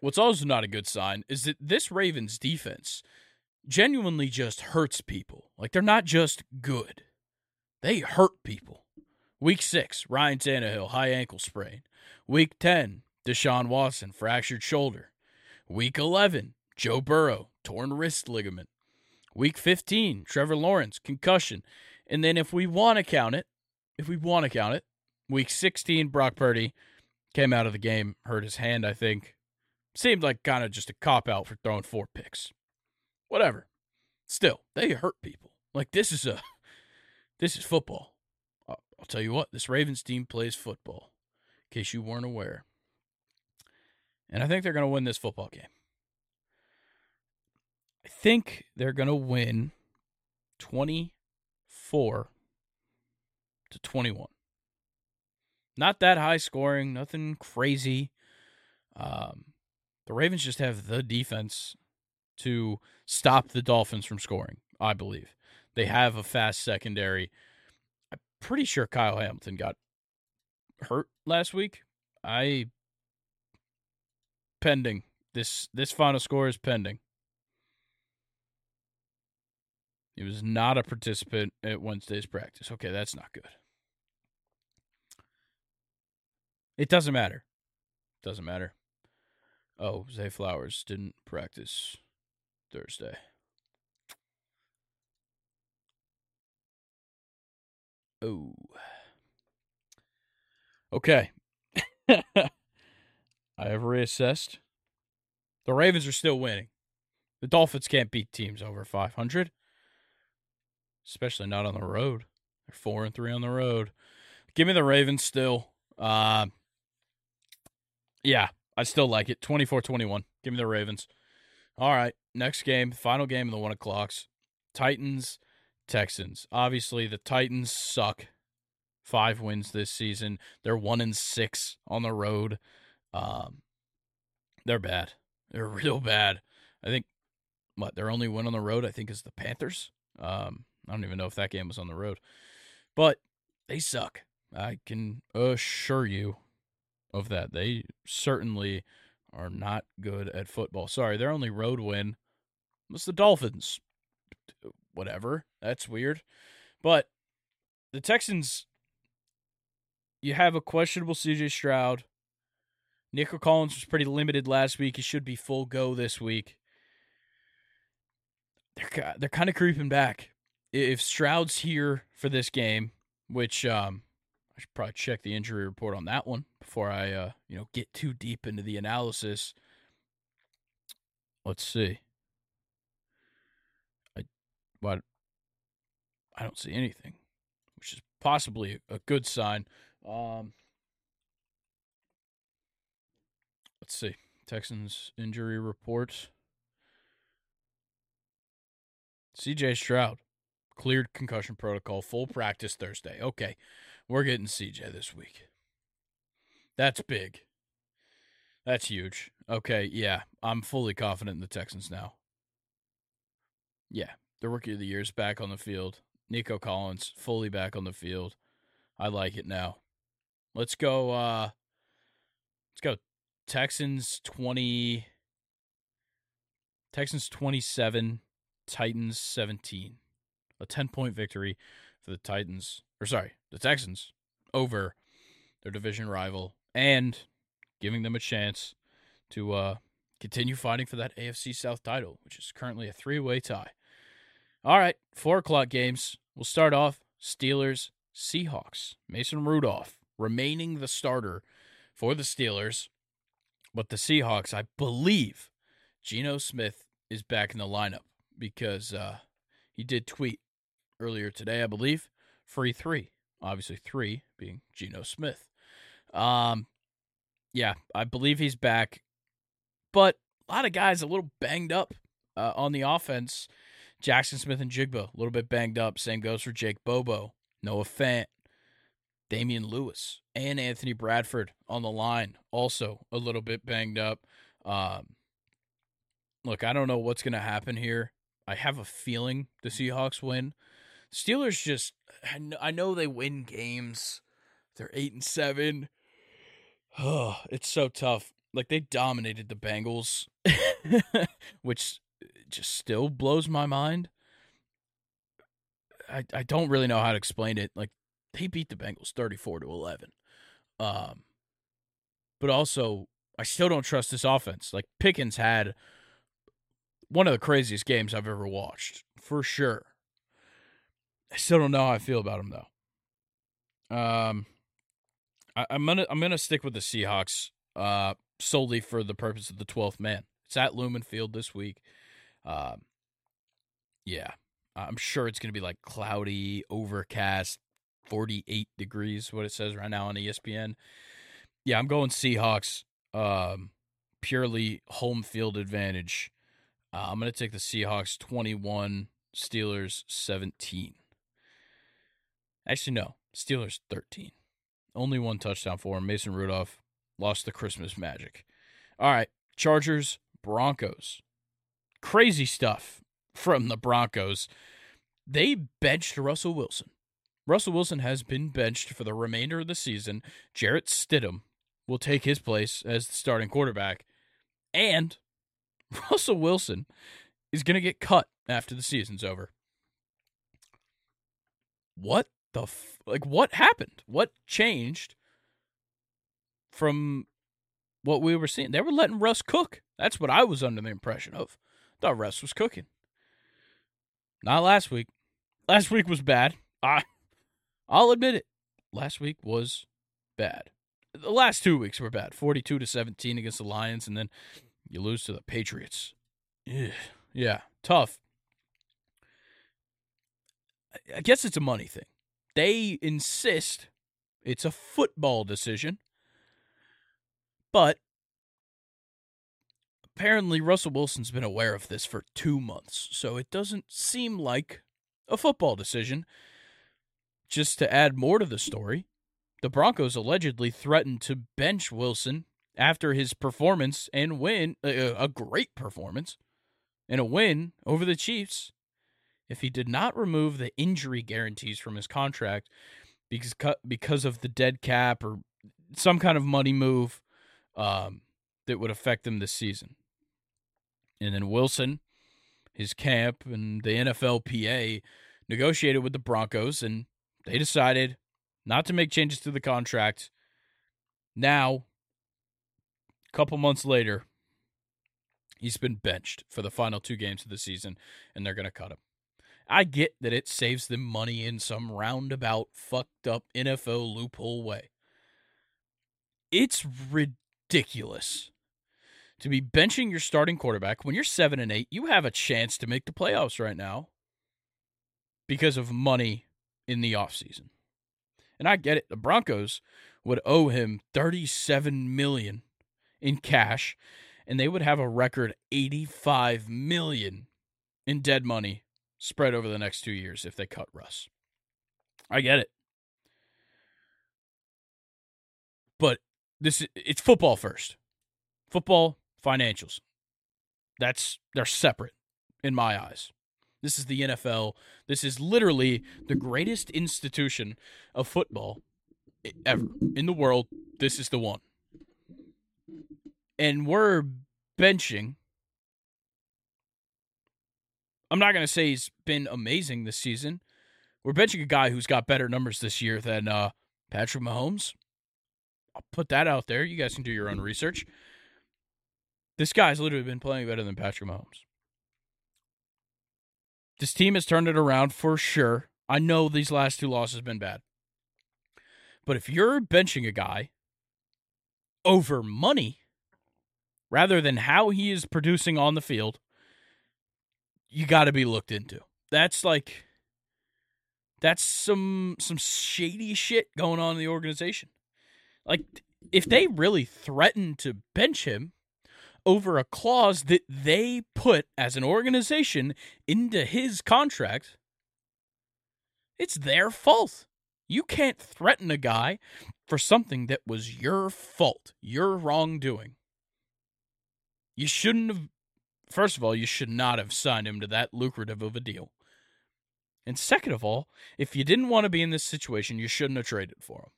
What's also not a good sign is that this Ravens defense genuinely just hurts people. Like they're not just good, they hurt people. Week six, Ryan Tannehill, high ankle sprain. Week 10, Deshaun Watson, fractured shoulder. Week 11, Joe Burrow, torn wrist ligament. Week 15, Trevor Lawrence, concussion. And then if we want to count it, if we want to count it, week 16, Brock Purdy came out of the game, hurt his hand, I think. Seemed like kind of just a cop out for throwing four picks whatever. Still, they hurt people. Like this is a this is football. I'll tell you what, this Ravens team plays football. In case you weren't aware. And I think they're going to win this football game. I think they're going to win 24 to 21. Not that high scoring, nothing crazy. Um, the Ravens just have the defense to stop the Dolphins from scoring, I believe. They have a fast secondary. I'm pretty sure Kyle Hamilton got hurt last week. I pending. This this final score is pending. He was not a participant at Wednesday's practice. Okay, that's not good. It doesn't matter. Doesn't matter. Oh, Zay Flowers didn't practice Thursday. Oh. Okay. I have reassessed. The Ravens are still winning. The Dolphins can't beat teams over 500, especially not on the road. They're 4 and 3 on the road. Give me the Ravens still. Uh, yeah, I still like it. 24 21. Give me the Ravens. All right. Next game, final game of the one o'clocks. Titans, Texans. Obviously, the Titans suck. Five wins this season. They're one and six on the road. Um, they're bad. They're real bad. I think what their only win on the road, I think, is the Panthers. Um, I don't even know if that game was on the road, but they suck. I can assure you of that. They certainly are not good at football. Sorry, their only road win was the Dolphins. Whatever. That's weird. But the Texans, you have a questionable CJ Stroud. Nico Collins was pretty limited last week. He should be full go this week. They're they're kind of creeping back. If Stroud's here for this game, which um, I should probably check the injury report on that one before I, uh, you know, get too deep into the analysis. Let's see. I, what? I don't see anything, which is possibly a good sign. Um, let's see. Texans injury report. CJ Stroud cleared concussion protocol, full practice Thursday. Okay. We're getting CJ this week. That's big. That's huge. Okay, yeah. I'm fully confident in the Texans now. Yeah. The rookie of the year is back on the field. Nico Collins fully back on the field. I like it now. Let's go uh let's go Texans 20 Texans 27, Titans 17. A 10 point victory for the Titans or sorry, the Texans over their division rival and giving them a chance to uh, continue fighting for that AFC South title, which is currently a three way tie. All right, four o'clock games. We'll start off Steelers, Seahawks. Mason Rudolph remaining the starter for the Steelers, but the Seahawks, I believe Geno Smith is back in the lineup because uh, he did tweet earlier today, I believe, free three. Obviously, three being Geno Smith. Um, yeah, I believe he's back, but a lot of guys a little banged up uh, on the offense. Jackson Smith-Njigba a little bit banged up. Same goes for Jake Bobo, Noah Fant, Damien Lewis, and Anthony Bradford on the line, also a little bit banged up. Um, look, I don't know what's going to happen here. I have a feeling the Seahawks win. Steelers just I know they win games. They're 8 and 7. Oh, it's so tough. Like they dominated the Bengals, which just still blows my mind. I I don't really know how to explain it. Like they beat the Bengals 34 to 11. Um but also I still don't trust this offense. Like Pickens had one of the craziest games I've ever watched, for sure. I still don't know how I feel about him though. Um, I, am gonna I'm gonna stick with the Seahawks uh, solely for the purpose of the 12th man. It's at Lumen Field this week. Um, yeah, I'm sure it's gonna be like cloudy, overcast, 48 degrees. What it says right now on ESPN. Yeah, I'm going Seahawks. Um, purely home field advantage. Uh, I'm going to take the Seahawks 21, Steelers 17. Actually, no, Steelers 13. Only one touchdown for him. Mason Rudolph lost the Christmas magic. All right, Chargers, Broncos. Crazy stuff from the Broncos. They benched Russell Wilson. Russell Wilson has been benched for the remainder of the season. Jarrett Stidham will take his place as the starting quarterback. And Russell Wilson is going to get cut after the season's over. What the f- like what happened? What changed from what we were seeing? They were letting Russ cook. That's what I was under the impression of. Thought Russ was cooking. Not last week. Last week was bad. I I'll admit it. Last week was bad. The last two weeks were bad. 42 to 17 against the Lions and then you lose to the Patriots. Ugh. Yeah, tough. I guess it's a money thing. They insist it's a football decision, but apparently Russell Wilson's been aware of this for two months, so it doesn't seem like a football decision. Just to add more to the story, the Broncos allegedly threatened to bench Wilson after his performance and win uh, a great performance and a win over the Chiefs if he did not remove the injury guarantees from his contract because because of the dead cap or some kind of money move um, that would affect him this season. And then Wilson, his camp, and the NFLPA negotiated with the Broncos, and they decided not to make changes to the contract. Now, a couple months later, he's been benched for the final two games of the season, and they're going to cut him. I get that it saves them money in some roundabout, fucked up NFL loophole way. It's ridiculous to be benching your starting quarterback when you're 7 and 8. You have a chance to make the playoffs right now because of money in the offseason. And I get it. The Broncos would owe him 37 million in cash and they would have a record 85 million in dead money spread over the next 2 years if they cut Russ. I get it. But this it's football first. Football financials. That's they're separate in my eyes. This is the NFL. This is literally the greatest institution of football ever in the world. This is the one. And we're benching. I'm not going to say he's been amazing this season. We're benching a guy who's got better numbers this year than uh, Patrick Mahomes. I'll put that out there. You guys can do your own research. This guy's literally been playing better than Patrick Mahomes. This team has turned it around for sure. I know these last two losses have been bad. But if you're benching a guy over money rather than how he is producing on the field, you got to be looked into. That's like that's some some shady shit going on in the organization. Like if they really threaten to bench him, over a clause that they put as an organization into his contract, it's their fault. You can't threaten a guy for something that was your fault, your wrongdoing. You shouldn't have, first of all, you should not have signed him to that lucrative of a deal. And second of all, if you didn't want to be in this situation, you shouldn't have traded for him.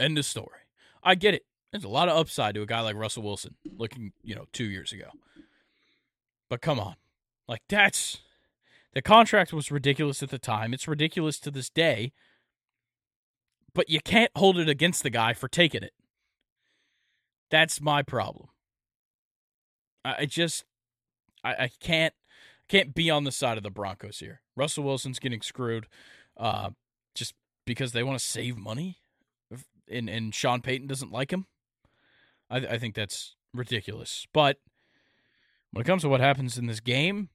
End of story. I get it. There's a lot of upside to a guy like Russell Wilson looking, you know, two years ago. But come on. Like, that's. The contract was ridiculous at the time. It's ridiculous to this day. But you can't hold it against the guy for taking it. That's my problem. I just. I, I can't. Can't be on the side of the Broncos here. Russell Wilson's getting screwed uh, just because they want to save money and, and Sean Payton doesn't like him. I, I think that's ridiculous. But when it comes to what happens in this game,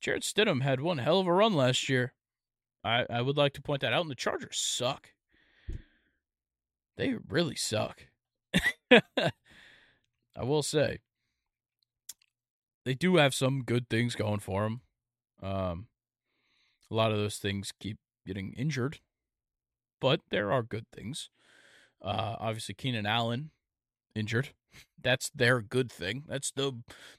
Jarrett Stidham had one hell of a run last year. I, I would like to point that out. And the Chargers suck. They really suck. I will say. They do have some good things going for them. Um, a lot of those things keep getting injured, but there are good things. Uh, obviously, Keenan Allen injured. That's their good thing. That's the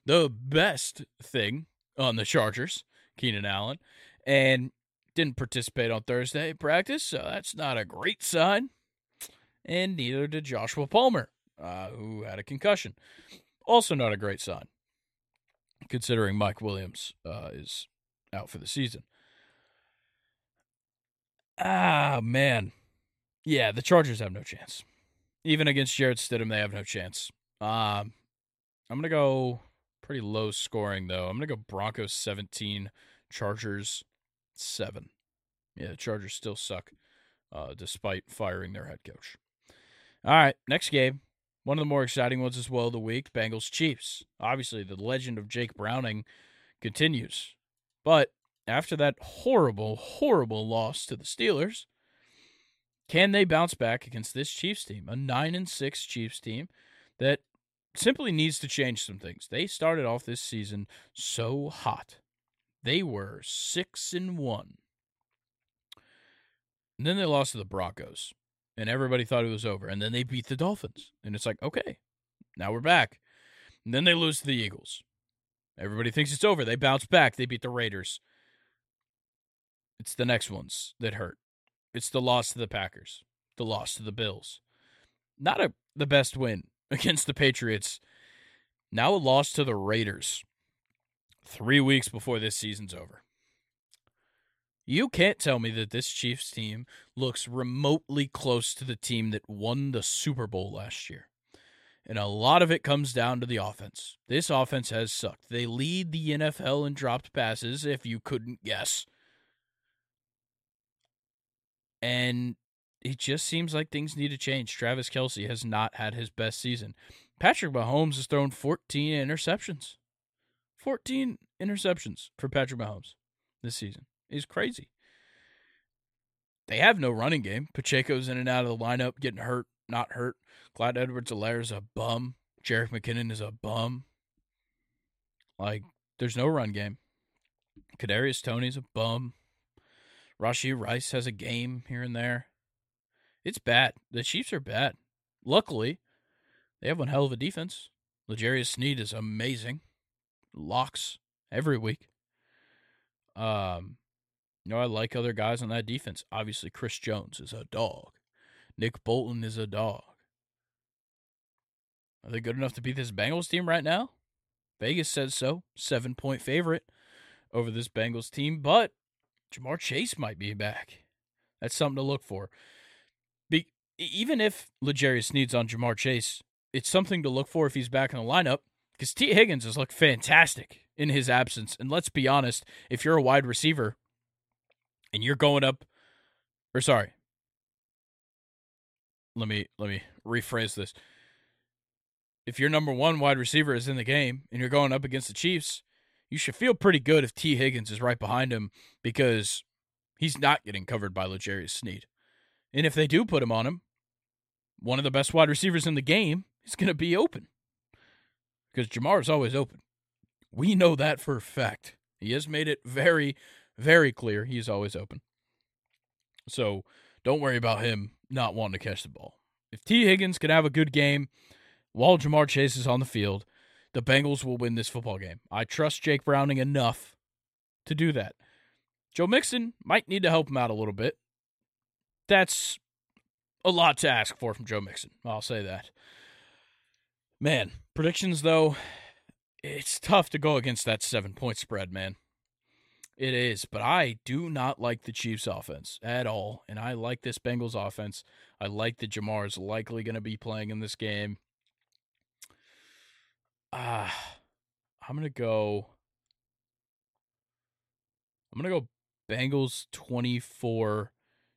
the best thing on the Chargers. Keenan Allen, and didn't participate on Thursday practice, so that's not a great sign. And neither did Joshua Palmer, uh, who had a concussion. Also, not a great sign, considering Mike Williams uh, is out for the season. Ah, man. Yeah, the Chargers have no chance. Even against Jarrett Stidham, they have no chance. Um, I'm going to go pretty low scoring, though. I'm going to go Broncos 17, Chargers 7. Yeah, the Chargers still suck uh, despite firing their head coach. All right, next game. One of the more exciting ones as well of the week Bengals Chiefs. Obviously, the legend of Jake Browning continues. But after that horrible, horrible loss to the Steelers, can they bounce back against this Chiefs team, a 9 and 6 Chiefs team that simply needs to change some things. They started off this season so hot. They were 6 and 1. And then they lost to the Broncos, and everybody thought it was over. And then they beat the Dolphins, and it's like, okay, now we're back. And then they lose to the Eagles. Everybody thinks it's over. They bounce back. They beat the Raiders. It's the next ones that hurt. It's the loss to the Packers, the loss to the Bills. Not a the best win against the Patriots. Now a loss to the Raiders. 3 weeks before this season's over. You can't tell me that this Chiefs team looks remotely close to the team that won the Super Bowl last year. And a lot of it comes down to the offense. This offense has sucked. They lead the NFL in dropped passes, if you couldn't guess. And it just seems like things need to change. Travis Kelce has not had his best season. Patrick Mahomes has thrown 14 interceptions. 14 interceptions for Patrick Mahomes this season is crazy. They have no running game. Pacheco's in and out of the lineup, getting hurt, not hurt. Clyde Edwards-Helaire is a bum. Jerick McKinnon is a bum. Like, there's no run game. Kadarius Toney's a bum. Rashee Rice has a game here and there. It's bad. The Chiefs are bad. Luckily, they have one hell of a defense. L'Jarius Sneed is amazing. Locks every week. Um, you know, I like other guys on that defense. Obviously, Chris Jones is a dog. Nick Bolton is a dog. Are they good enough to beat this Bengals team right now? Vegas says so. Seven point favorite over this Bengals team, but Ja'Marr Chase might be back. That's something to look for. Be- even if L'Jarius Sneed's on Ja'Marr Chase, it's something to look for if he's back in the lineup because Tee Higgins has looked fantastic in his absence. And let's be honest, if you're a wide receiver and you're going up, or sorry, let me let me rephrase this. If your number one wide receiver is in the game and you're going up against the Chiefs, you should feel pretty good if Tee Higgins is right behind him because he's not getting covered by L'Jarius Sneed. And if they do put him on him, one of the best wide receivers in the game is going to be open because Ja'Marr is always open. We know that for a fact. He has made it very, very clear he's always open. So don't worry about him not wanting to catch the ball. If Tee Higgins can have a good game while Ja'Marr Chase is on the field, the Bengals will win this football game. I trust Jake Browning enough to do that. Joe Mixon might need to help him out a little bit. That's a lot to ask for from Joe Mixon. I'll say that. Man, predictions though, it's tough to go against that seven point spread, man. It is, but I do not like the Chiefs offense at all. And I like this Bengals offense. I like that Ja'Marr is likely going to be playing in this game. Ah, uh, I'm going to go. I'm going to go Bengals 24,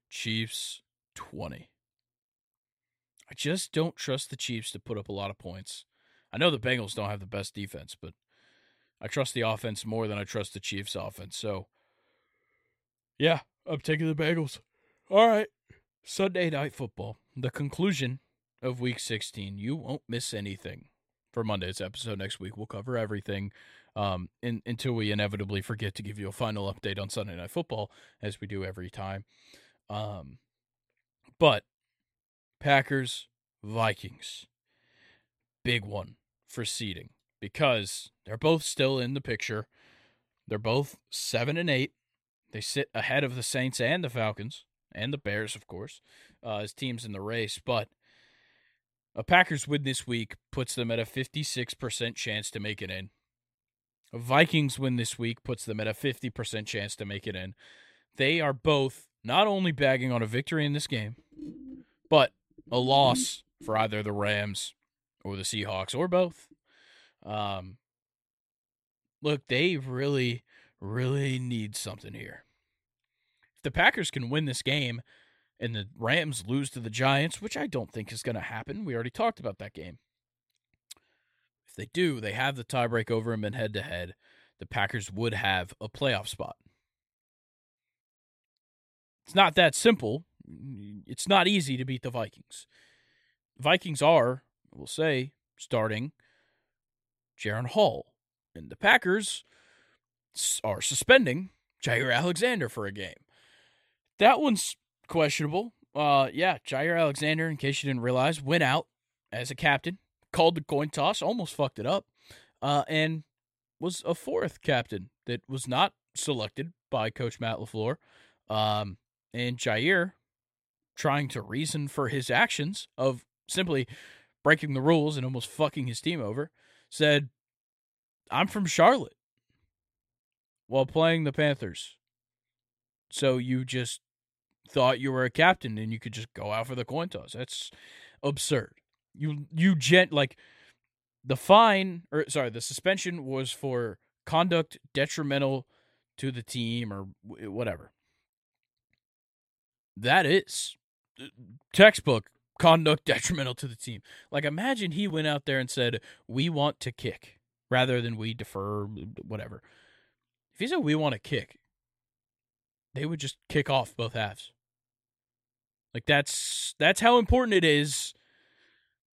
Chiefs 20. I just don't trust the Chiefs to put up a lot of points. I know the Bengals don't have the best defense, but I trust the offense more than I trust the Chiefs offense. So, yeah, I'm taking the Bengals. All right. Sunday night football. The conclusion of week 16. You won't miss anything for Monday's episode next week. We'll cover everything. um, in, until we inevitably forget to give you a final update on Sunday Night Football, as we do every time. Um, but Packers, Vikings, big one for seeding because they're both still in the picture. They're both seven and eight. They sit ahead of the Saints and the Falcons and the Bears, of course, uh, as teams in the race. But a Packers win this week puts them at a 56% chance to make it in. A Vikings win this week puts them at a 50% chance to make it in. They are both not only bagging on a victory in this game, but a loss for either the Rams or the Seahawks or both. Um, look, they really, really need something here. If the Packers can win this game and the Rams lose to the Giants, which I don't think is going to happen, we already talked about that game. If they do, they have the tiebreak over them in head to head. The Packers would have a playoff spot. It's not that simple. It's not easy to beat the Vikings. Vikings are, we'll say, starting Jaren Hall. And the Packers are suspending Jaire Alexander for a game. That one's questionable. Uh, yeah, Jaire Alexander, in case you didn't realize, went out as a captain, called the coin toss, almost fucked it up, uh, and was a fourth captain that was not selected by Coach Matt LaFleur. Um, and Jaire trying to reason for his actions of simply breaking the rules and almost fucking his team over, said, I'm from Charlotte while playing the Panthers. So you just thought you were a captain and you could just go out for the coin toss. That's absurd. You you gent like the fine or sorry, the suspension was for conduct detrimental to the team or whatever. That is uh, textbook conduct detrimental to the team. Like imagine he went out there and said, "We want to kick." rather than we defer whatever. If he said we want to kick, they would just kick off both halves. Like that's that's how important it is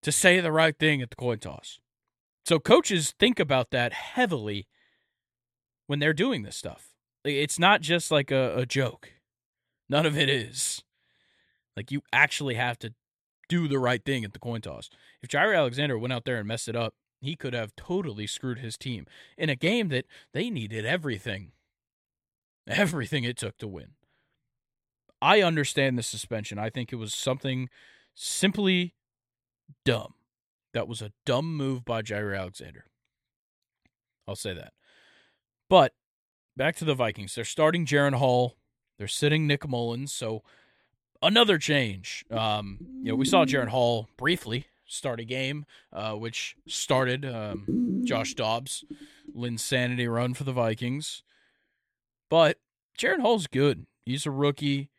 to say the right thing at the coin toss. So coaches think about that heavily when they're doing this stuff. It's not just like a, a joke. None of it is. Like you actually have to do the right thing at the coin toss. If Jaire Alexander went out there and messed it up, he could have totally screwed his team in a game that they needed everything. Everything it took to win. I understand the suspension. I think it was something simply dumb. That was a dumb move by Jaire Alexander. I'll say that. But back to the Vikings. They're starting Jaren Hall. They're sitting Nick Mullens. So another change. Um, you know, we saw Jaren Hall briefly start a game, uh, which started um, Josh Dobbs' insanity run for the Vikings. But Jaren Hall's good. He's a rookie.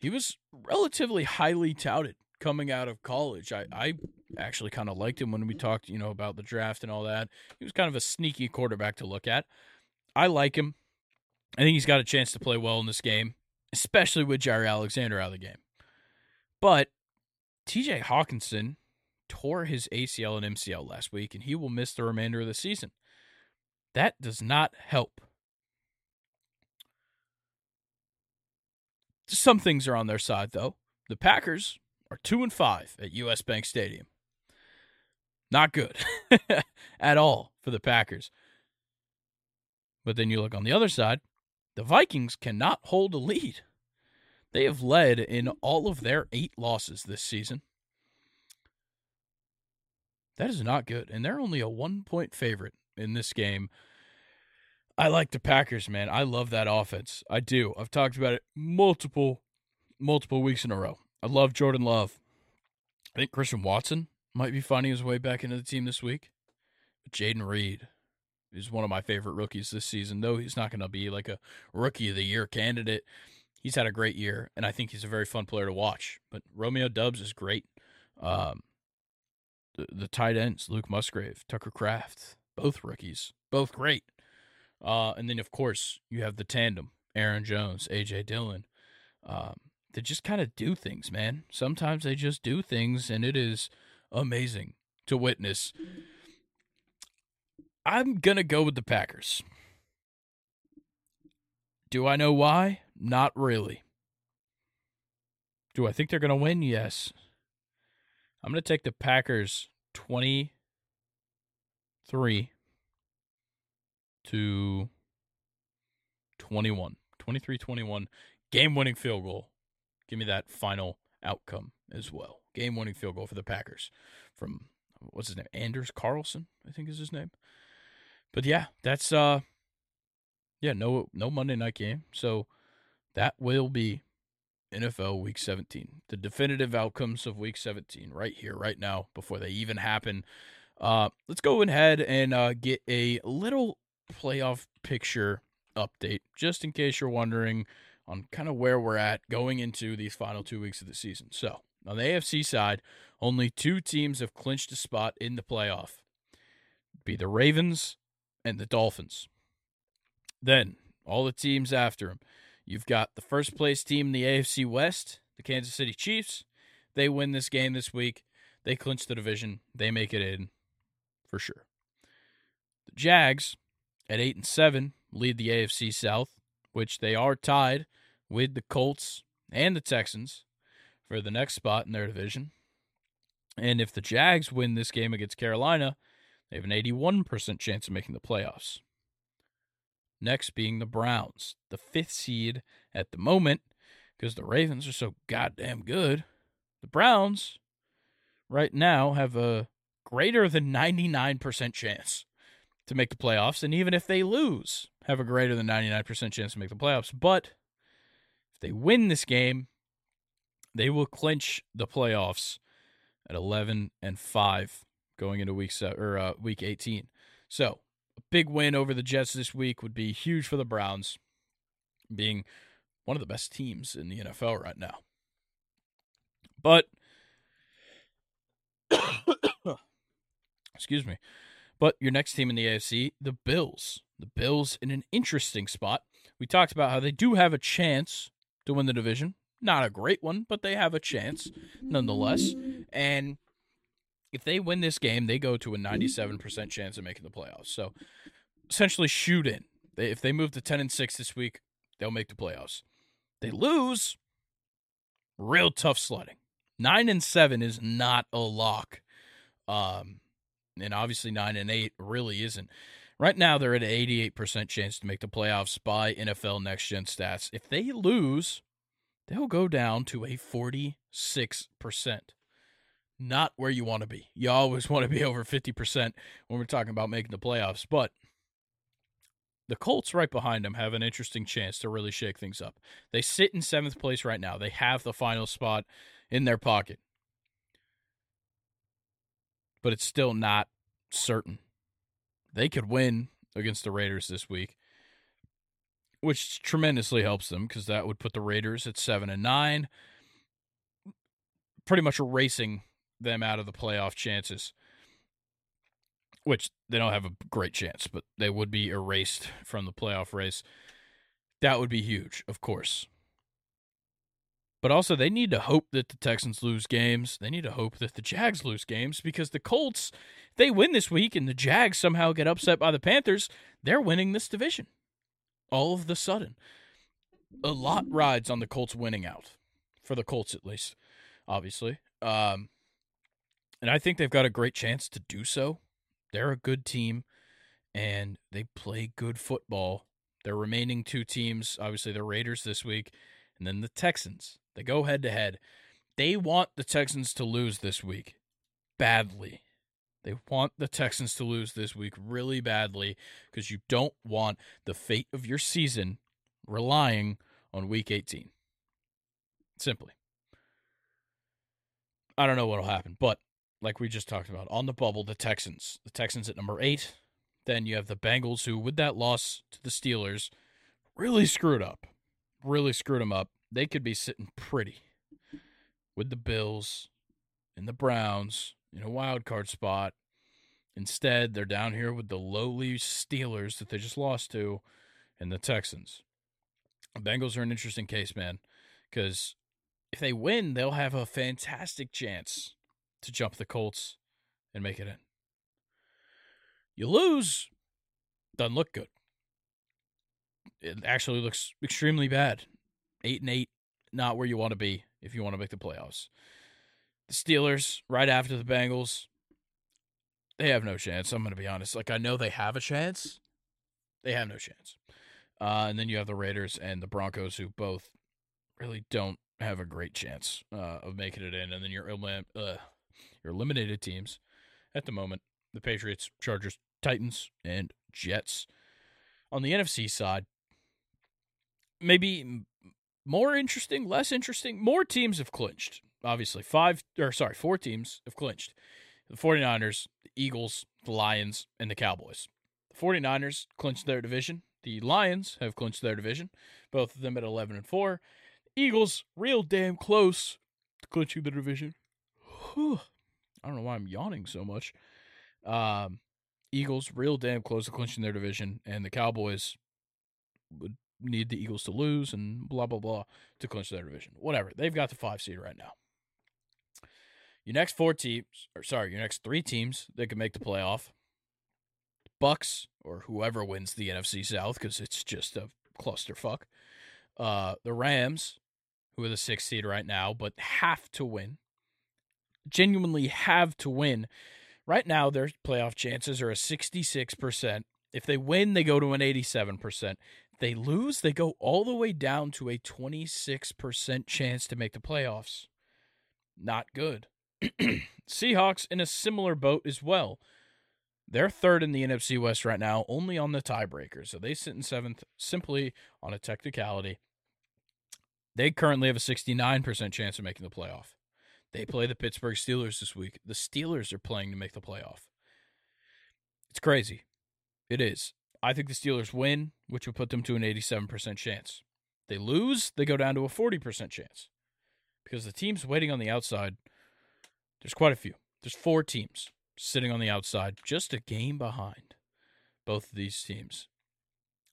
He was relatively highly touted coming out of college. I, I actually kind of liked him when we talked, you know, about the draft and all that. He was kind of a sneaky quarterback to look at. I like him. I think he's got a chance to play well in this game, especially with Jaire Alexander out of the game. But TJ Hockenson tore his ACL and MCL last week, and he will miss the remainder of the season. That does not help. Some things are on their side, though. The Packers are two and five at US Bank Stadium. Not good at all for the Packers. But then you look on the other side, the Vikings cannot hold a lead. They have led in all of their eight losses this season. That is not good. And they're only a one point favorite in this game. I like the Packers, man. I love that offense. I do. I've talked about it multiple, multiple weeks in a row. I love Jordan Love. I think Christian Watson might be finding his way back into the team this week. Jayden Reed is one of my favorite rookies this season, though he's not going to be like a rookie of the year candidate. He's had a great year, and I think he's a very fun player to watch. But Romeo Doubs is great. Um, the, the tight ends, Luke Musgrave, Tucker Kraft, both rookies, both great. Uh, and then, of course, you have the tandem, Aaron Jones, A.J. Dillon. Um, they just kind of do things, man. Sometimes they just do things, and it is amazing to witness. I'm to go with the Packers. Do I know why? Not really. Do I think they're to win? Yes. I'm to take the Packers 23 to 21. 23 21. Game winning field goal. Give me that final outcome as well. Game winning field goal for the Packers from what's his name? Anders Carlson, I think is his name. But yeah, that's uh yeah, no no Monday night game. So that will be NFL week 17. The definitive outcomes of week 17 right here right now before they even happen. Uh let's go ahead and uh get a little playoff picture update just in case you're wondering on kind of where we're at going into these final 2 weeks of the season. So, on the AFC side, only two teams have clinched a spot in the playoff. Be the Ravens and the Dolphins. Then, all the teams after them. You've got the first place team in the AFC West, the Kansas City Chiefs. They win this game this week. They clinch the division. They make it in for sure. The Jags at 8 and 7 lead the AFC South, which they are tied with the Colts and the Texans for the next spot in their division. And if the Jags win this game against Carolina, they have an 81% chance of making the playoffs. Next being the Browns, the fifth seed at the moment, because the Ravens are so goddamn good. The Browns, right now, have a greater than 99% chance to make the playoffs. And even if they lose, have a greater than 99% chance to make the playoffs. But if they win this game, they will clinch the playoffs at 11 and 5 going into week se- or uh, week 18. So, a big win over the Jets this week would be huge for the Browns being one of the best teams in the NFL right now. But excuse me. But your next team in the AFC, the Bills. The Bills in an interesting spot. We talked about how they do have a chance to win the division. Not a great one, but they have a chance nonetheless. And if they win this game, they go to a 97% chance of making the playoffs. So essentially, shoot in. They, if they move to 10 and 6 this week, they'll make the playoffs. They lose, real tough sledding. 9 and 7 is not a lock. Um, and obviously 9 and 8 really isn't. Right now, they're at an 88% chance to make the playoffs by NFL Next Gen Stats. If they lose, they'll go down to a 46%. Not where you want to be. You always want to be over 50% when we're talking about making the playoffs. But the Colts right behind them have an interesting chance to really shake things up. They sit in seventh place right now. They have the final spot in their pocket. But it's still not certain. They could win against the Raiders this week, which tremendously helps them because that would put the Raiders at seven and nine, pretty much erasing them out of the playoff chances. Which they don't have a great chance, but they would be erased from the playoff race. That would be huge, of course. But also, they need to hope that the Texans lose games. They need to hope that the Jags lose games because the Colts, they win this week and the Jags somehow get upset by the Panthers, they're winning this division. All of the sudden. A lot rides on the Colts winning out, for the Colts at least, obviously. Um, and I think they've got a great chance to do so. They're a good team and they play good football. Their remaining two teams, obviously, the Raiders this week and then the Texans. They go head to head. They want the Texans to lose this week badly. They want the Texans to lose this week really badly because you don't want the fate of your season relying on week 18. Simply. I don't know what'll happen, but like we just talked about, on the bubble, the Texans. The Texans at number eight. Then you have the Bengals, who, with that loss to the Steelers, really screwed up. Really screwed them up they could be sitting pretty with the Bills and the Browns in a wild card spot. Instead, they're down here with the lowly Steelers that they just lost to and the Texans. The Bengals are an interesting case, man, because if they win, they'll have a fantastic chance to jump the Colts and make it in. You lose, doesn't look good. It actually looks extremely bad. Eight and eight, not where you want to be if you want to make the playoffs. The Steelers, right after the Bengals, they have no chance. I'm going to be honest. Like I know they have a chance, they have no chance. Uh, and then you have the Raiders and the Broncos, who both really don't have a great chance uh, of making it in. And then your elim- uh, eliminated teams at the moment: the Patriots, Chargers, Titans, and Jets. On the NFC side, maybe more interesting, less interesting. More teams have clinched. Obviously, five or sorry, four teams have clinched. The 49ers, the Eagles, the Lions, and the Cowboys. The 49ers clinched their division. The Lions have clinched their division, both of them at 11 and 4. Eagles, real damn close to clinching the division. Whew. I don't know why I'm yawning so much. Um, Eagles, real damn close to clinching their division, and the Cowboys would need the Eagles to lose and blah, blah, blah to clinch their division. Whatever. They've got the five seed right now. Your next four teams, or sorry, your next three teams that can make the playoff Bucks or whoever wins the NFC South because it's just a clusterfuck. Uh, the Rams, who are the sixth seed right now, but have to win. Genuinely have to win. Right now, their playoff chances are a 66%. If they win, they go to an 87%. If they lose, they go all the way down to a 26% chance to make the playoffs. Not good. Seahawks in a similar boat as well. They're third in the NFC West right now, only on the tiebreaker. So they sit in seventh simply on a technicality. They currently have a 69% chance of making the playoff. They play the Pittsburgh Steelers this week. The Steelers are playing to make the playoff. It's crazy. It is. I think the Steelers win, which would put them to an 87% chance. They lose, they go down to a 40% chance. Because the teams waiting on the outside, there's quite a few. There's four teams sitting on the outside, just a game behind both of these teams.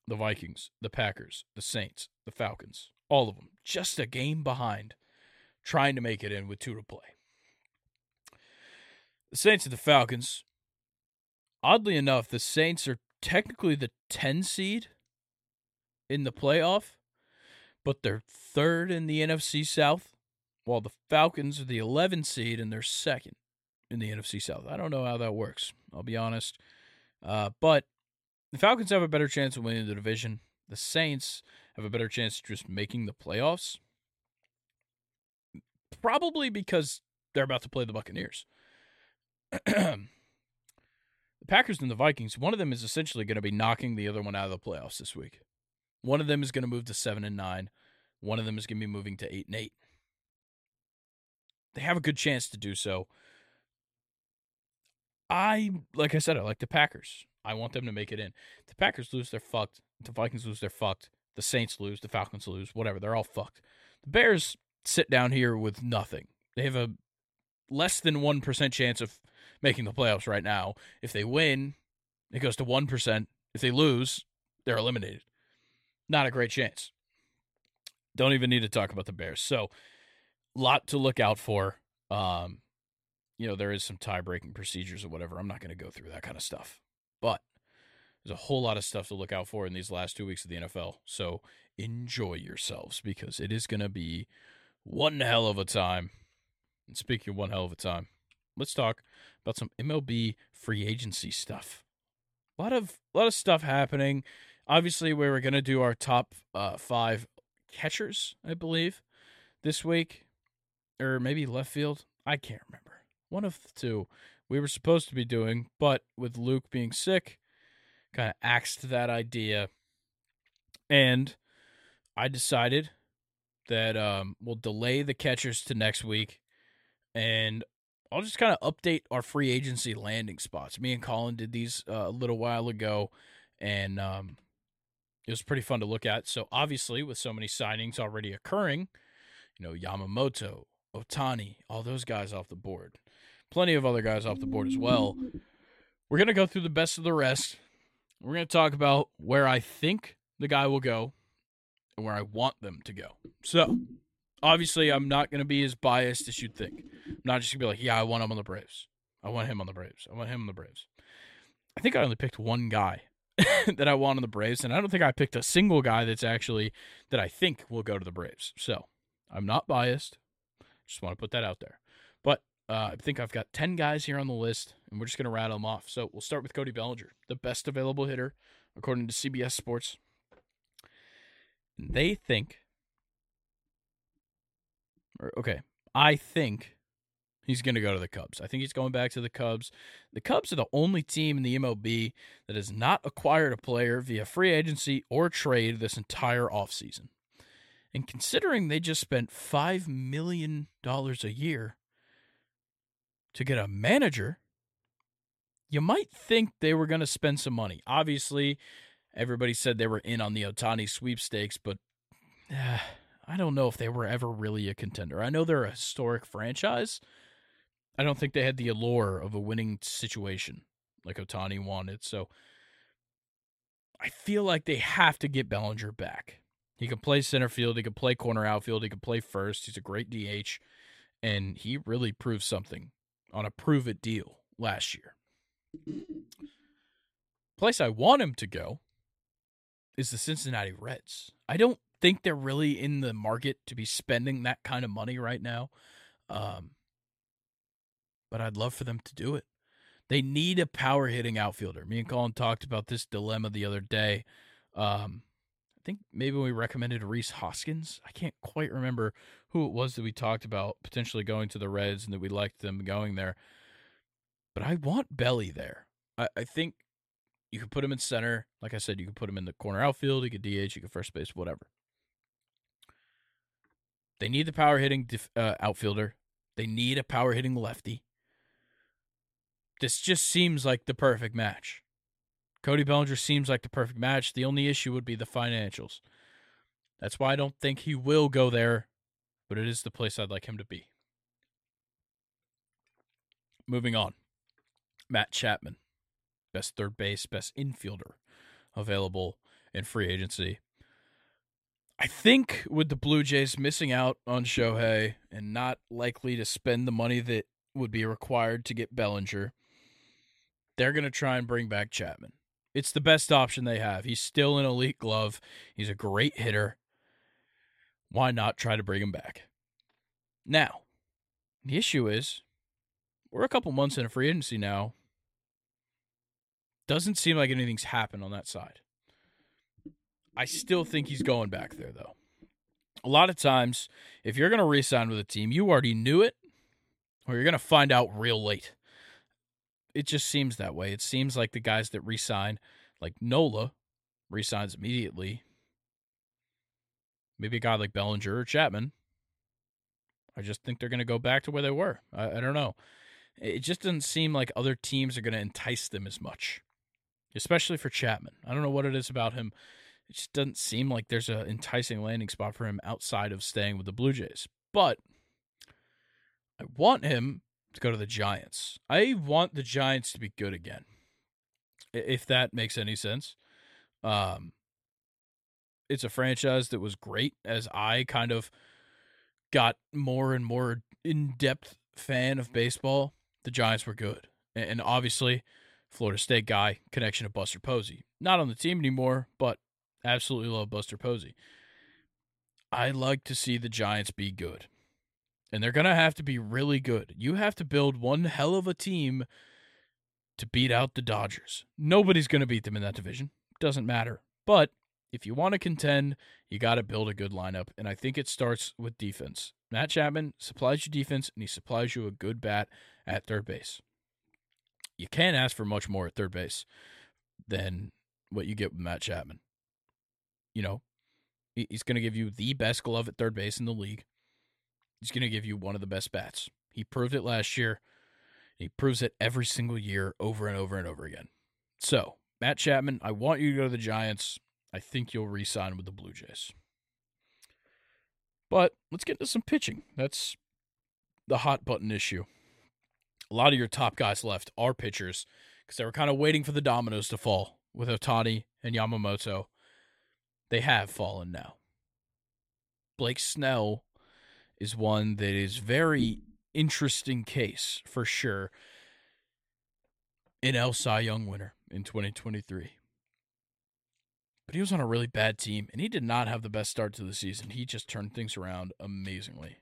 The Vikings, the Packers, the Saints, the Falcons, all of them, just a game behind, trying to make it in with two to play. The Saints and the Falcons, oddly enough, the Saints are technically the 10 seed in the playoff, but they're third in the NFC South, while the Falcons are the 11 seed and they're second in the NFC South. I don't know how that works. I'll be honest. Uh, but the Falcons have a better chance of winning the division. The Saints have a better chance of just making the playoffs. Probably because they're about to play the Buccaneers. the Packers and the Vikings, one of them is essentially going to be knocking the other one out of the playoffs this week. One of them is going to move to 7 and 9. One of them is going to be moving to 8 and 8. They have a good chance to do so. I like I said, I like the Packers. I want them to make it in. The Packers lose, they're fucked. The Vikings lose, they're fucked. The Saints lose, the Falcons lose, whatever. They're all fucked. The Bears sit down here with nothing. They have a less than 1% chance of making the playoffs right now. If they win, it goes to 1%. If they lose, they're eliminated. Not a great chance. Don't even need to talk about the Bears. So, lot to look out for. Um, you know, there is some tie breaking procedures or whatever. I'm not going to go through that kind of stuff. But there's a whole lot of stuff to look out for in these last two weeks of the NFL. So enjoy yourselves because it is going to be one hell of a time. And speaking of one hell of a time, let's talk about some MLB free agency stuff. A lot of a lot of stuff happening. Obviously, we were to do our top uh, five catchers, I believe, this week, or maybe left field. I can't remember. One of the two we were supposed to be doing, but with Luke being sick, kind of axed that idea. And I decided that um, we'll delay the catchers to next week and I'll just kind of update our free agency landing spots. Me and Colin did these uh, a little while ago, and um, it was pretty fun to look at. So, obviously, with so many signings already occurring, you know, Yamamoto, Ohtani, all those guys off the board plenty of other guys off the board as well. We're going to go through the best of the rest. We're going to talk about where I think the guy will go and where I want them to go. So, obviously, I'm not going to be as biased as you'd think. I'm not just going to be like, yeah, I want him on the Braves. I want him on the Braves. I want him on the Braves. I think I only picked one guy that I want on the Braves, and I don't think I picked a single guy that's actually that I think will go to the Braves. So I'm not biased. Just want to put that out there. But uh, I think I've got 10 guys here on the list, and we're just going to rattle them off. So we'll start with Cody Bellinger, the best available hitter, according to CBS Sports. They think, or, okay, I think he's going to go to the Cubs. I think he's going back to the Cubs. The Cubs are the only team in the MLB that has not acquired a player via free agency or trade this entire offseason. And considering they just spent $5 million a year to get a manager, you might think they were going to spend some money. Obviously, everybody said they were in on the Ohtani sweepstakes, but uh, I don't know if they were ever really a contender. I know they're a historic franchise. I don't think they had the allure of a winning situation like Ohtani wanted. So I feel like they have to get Bellinger back. He can play center field. He can play corner outfield. He can play first. He's a great DH. And he really proved something on a prove it deal last year. Place I want him to go is the Cincinnati Reds. I don't think they're really in the market to be spending that kind of money right now. Um, but I'd love for them to do it. They need a power hitting outfielder. Me and Colin talked about this dilemma the other day. Um, I think maybe we recommended Rhys Hoskins. I can't quite remember who it was that we talked about potentially going to the Reds and that we liked them going there. But I want Belly there. I, I think you could put him in center. Like I said, you could put him in the corner outfield. You could DH. You could first base. Whatever. They need the power hitting def, uh, outfielder. They need a power hitting lefty. This just seems like the perfect match. Cody Bellinger seems like the perfect match. The only issue would be the financials. That's why I don't think he will go there, but it is the place I'd like him to be. Moving on. Matt Chapman, best third base, best infielder available in free agency. I think with the Blue Jays missing out on Shohei and not likely to spend the money that would be required to get Bellinger, they're going to try and bring back Chapman. It's the best option they have. He's still an elite glove. He's a great hitter. Why not try to bring him back? Now, the issue is we're a couple months in a free agency now. Doesn't seem like anything's happened on that side. I still think he's going back there, though. A lot of times, if you're going to re sign with a team, you already knew it, or you're going to find out real late it just seems that way. It seems like the guys that resign, like Nola, resigns immediately. Maybe a guy like Bellinger or Chapman. I just think they're going to go back to where they were. I, I don't know. It just doesn't seem like other teams are going to entice them as much, especially for Chapman. I don't know what it is about him. It just doesn't seem like there's an enticing landing spot for him outside of staying with the Blue Jays. But I want him to go to the Giants. I want the Giants to be good again, if that makes any sense. Um, it's a franchise that was great as I kind of got more and more in depth fan of baseball. The Giants were good, and obviously, Florida State guy connection to Buster Posey. Not on the team anymore, but absolutely love Buster Posey. I like to see the Giants be good and they're going to have to be really good. You have to build one hell of a team to beat out the Dodgers. Nobody's going to beat them in that division. Doesn't matter. But if you want to contend, you got to build a good lineup. And I think it starts with defense. Matt Chapman supplies you defense, and he supplies you a good bat at third base. You can't ask for much more at third base than what you get with Matt Chapman. You know, he's going to give you the best glove at third base in the league he's going to give you one of the best bats. He proved it last year. He proves it every single year over and over and over again. So, Matt Chapman, I want you to go to the Giants. I think you'll re sign with the Blue Jays. But let's get into some pitching. That's the hot button issue. A lot of your top guys left are pitchers because they were kind of waiting for the dominoes to fall with Ohtani and Yamamoto. They have fallen now. Blake Snell is one that is very interesting case for sure. NL Cy Young winner in 2023. But he was on a really bad team, and he did not have the best start to the season. He just turned things around amazingly.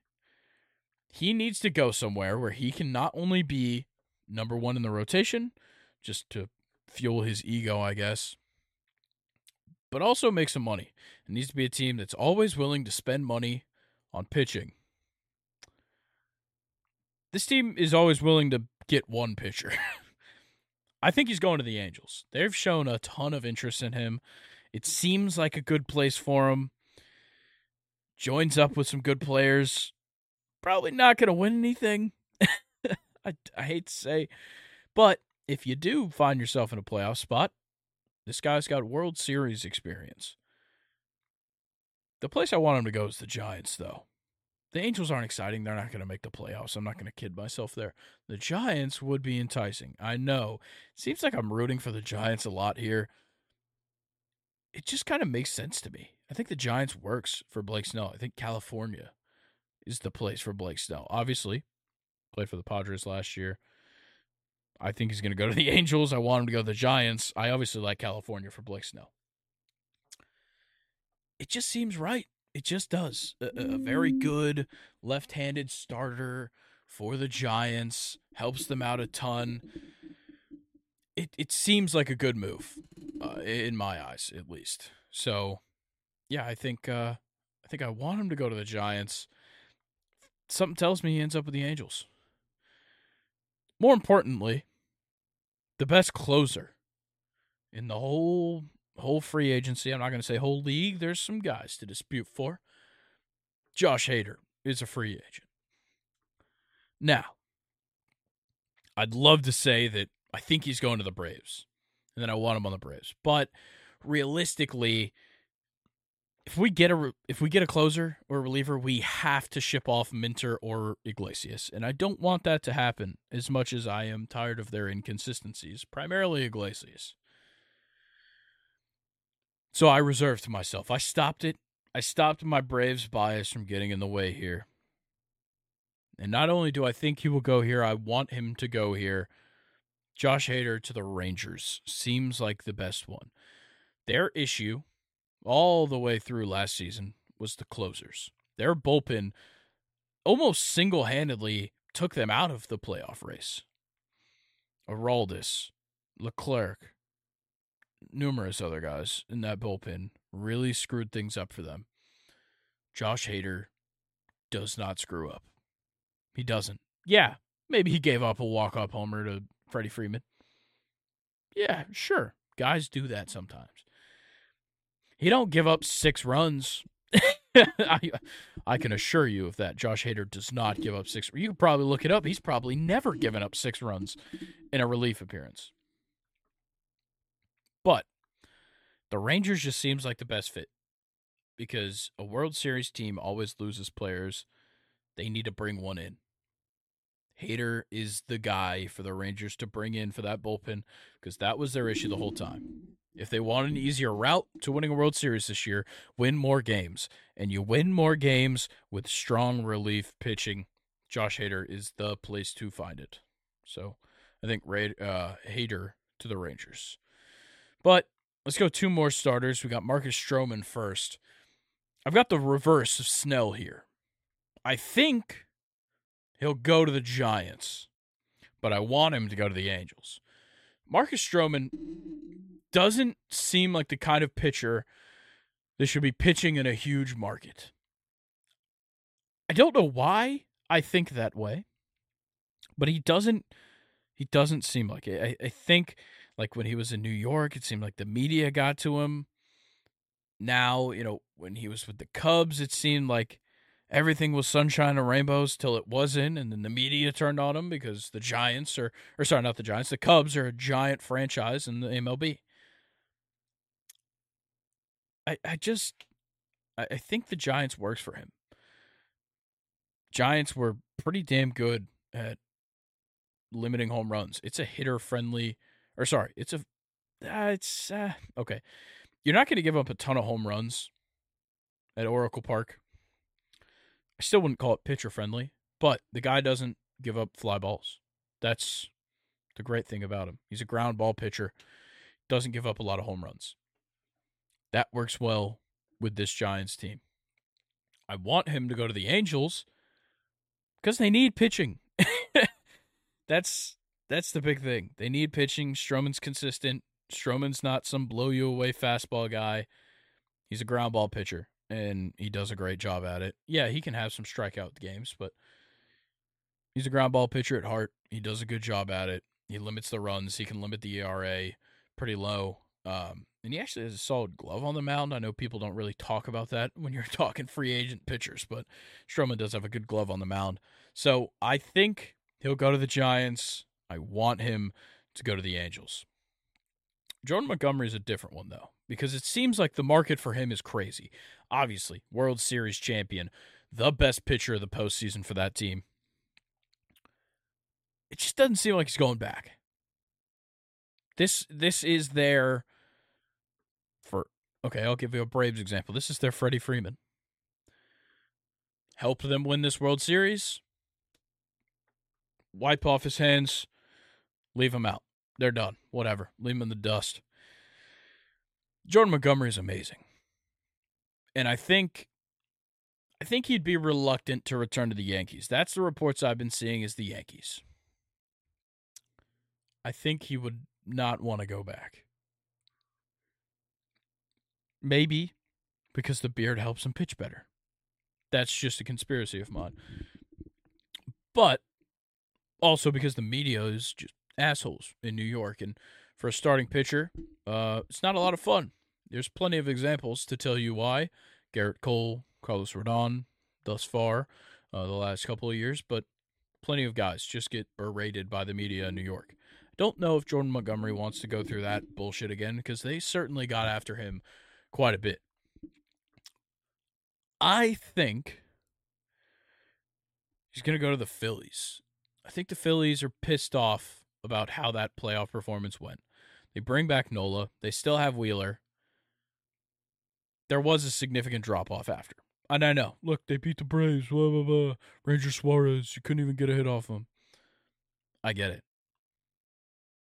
He needs to go somewhere where he can not only be number one in the rotation, just to fuel his ego, I guess, but also make some money. It needs to be a team that's always willing to spend money on pitching. This team is always willing to get one pitcher. I think he's going to the Angels. They've shown a ton of interest in him. It seems like a good place for him. Joins up with some good players. Probably not going to win anything. I, I hate to say, but if you do find yourself in a playoff spot, this guy's got World Series experience. The place I want him to go is the Giants, though. The Angels aren't exciting. They're not going to make the playoffs. I'm not going to kid myself there. The Giants would be enticing. I know. Seems like I'm rooting for the Giants a lot here. It just kind of makes sense to me. I think the Giants works for Blake Snell. I think California is the place for Blake Snell. Obviously, played for the Padres last year. I think he's going to go to the Angels. I want him to go to the Giants. I obviously like California for Blake Snell. It just seems right. It just does. A, a very good left-handed starter for the Giants helps them out a ton. It it seems like a good move, uh, in my eyes, at least. So, yeah, I think uh, I think I want him to go to the Giants. Something tells me he ends up with the Angels. More importantly, the best closer in the whole whole free agency. I'm not going to say whole league. There's some guys to dispute for. Josh Hader is a free agent. Now, I'd love to say that I think he's going to the Braves, and then I want him on the Braves. But realistically, if we get a if we get a closer or a reliever, we have to ship off Minter or Iglesias, and I don't want that to happen as much as I am tired of their inconsistencies, primarily Iglesias. So I reserved myself. I stopped it. I stopped my Braves bias from getting in the way here. And not only do I think he will go here, I want him to go here. Josh Hader to the Rangers seems like the best one. Their issue all the way through last season was the closers. Their bullpen almost single handedly took them out of the playoff race. Aroldis, Leclerc, numerous other guys in that bullpen really screwed things up for them. Josh Hader does not screw up. He doesn't. Yeah, maybe he gave up a walk up homer to Freddie Freeman. Yeah, sure. Guys do that sometimes. He don't give up six runs. I, I, can assure you of that. Josh Hader does not give up six. You could probably look it up. He's probably never given up six runs in a relief appearance. But the Rangers just seems like the best fit because a World Series team always loses players. They need to bring one in. Hader is the guy for the Rangers to bring in for that bullpen because that was their issue the whole time. If they want an easier route to winning a World Series this year, win more games. And you win more games with strong relief pitching. Josh Hader is the place to find it. So I think Ray, uh, Hader to the Rangers. But let's go two more starters. We got Marcus Stroman first. I've got the reverse of Snell here. I think he'll go to the Giants, but I want him to go to the Angels. Marcus Stroman doesn't seem like the kind of pitcher that should be pitching in a huge market. I don't know why I think that way, but he doesn't he doesn't seem like it. I, I think like when he was in New York, it seemed like the media got to him. Now, you know, when he was with the Cubs, it seemed like everything was sunshine and rainbows till it wasn't, and then the media turned on him because the Giants are, or sorry, not the Giants, the Cubs are a giant franchise in the MLB. I, I just, I, think the Giants works for him. Giants were pretty damn good at limiting home runs. It's a hitter friendly or sorry, it's a uh, it's uh, okay. You're not going to give up a ton of home runs at Oracle Park. I still wouldn't call it pitcher friendly, but the guy doesn't give up fly balls. That's the great thing about him. He's a ground ball pitcher. Doesn't give up a lot of home runs. That works well with this Giants team. I want him to go to the Angels because they need pitching. that's that's the big thing. They need pitching. Stroman's consistent. Stroman's not some blow you away fastball guy. He's a ground ball pitcher and he does a great job at it. Yeah, he can have some strikeout games, but he's a ground ball pitcher at heart. He does a good job at it. He limits the runs. He can limit the ERA pretty low. Um, and he actually has a solid glove on the mound. I know people don't really talk about that when you're talking free agent pitchers, but Stroman does have a good glove on the mound. So I think he'll go to the Giants. I want him to go to the Angels. Jordan Montgomery is a different one, though, because it seems like the market for him is crazy. Obviously, World Series champion, the best pitcher of the postseason for that team. It just doesn't seem like he's going back. This this is their okay, I'll give you a Braves example. This is their Freddie Freeman. Helped them win this World Series. Wipe off his hands, leave him out. They're done. Whatever. Leave him in the dust. Jordan Montgomery is amazing. And I think I think he'd be reluctant to return to the Yankees. That's the reports I've been seeing is the Yankees. I think he would not want to go back. Maybe because the beard helps him pitch better. That's just a conspiracy of mine. But also because the media is just assholes in New York. And for a starting pitcher, uh, it's not a lot of fun. There's plenty of examples to tell you why. Gerrit Cole, Carlos Rodon, thus far, uh, the last couple of years, but plenty of guys just get berated by the media in New York. Don't know if Jordan Montgomery wants to go through that bullshit again because they certainly got after him quite a bit. I think he's going to go to the Phillies. I think the Phillies are pissed off about how that playoff performance went. They bring back Nola. They still have Wheeler. There was a significant drop off after. And I know. Look, they beat the Braves. Blah, blah, blah. Ranger Suarez. You couldn't even get a hit off him. I get it.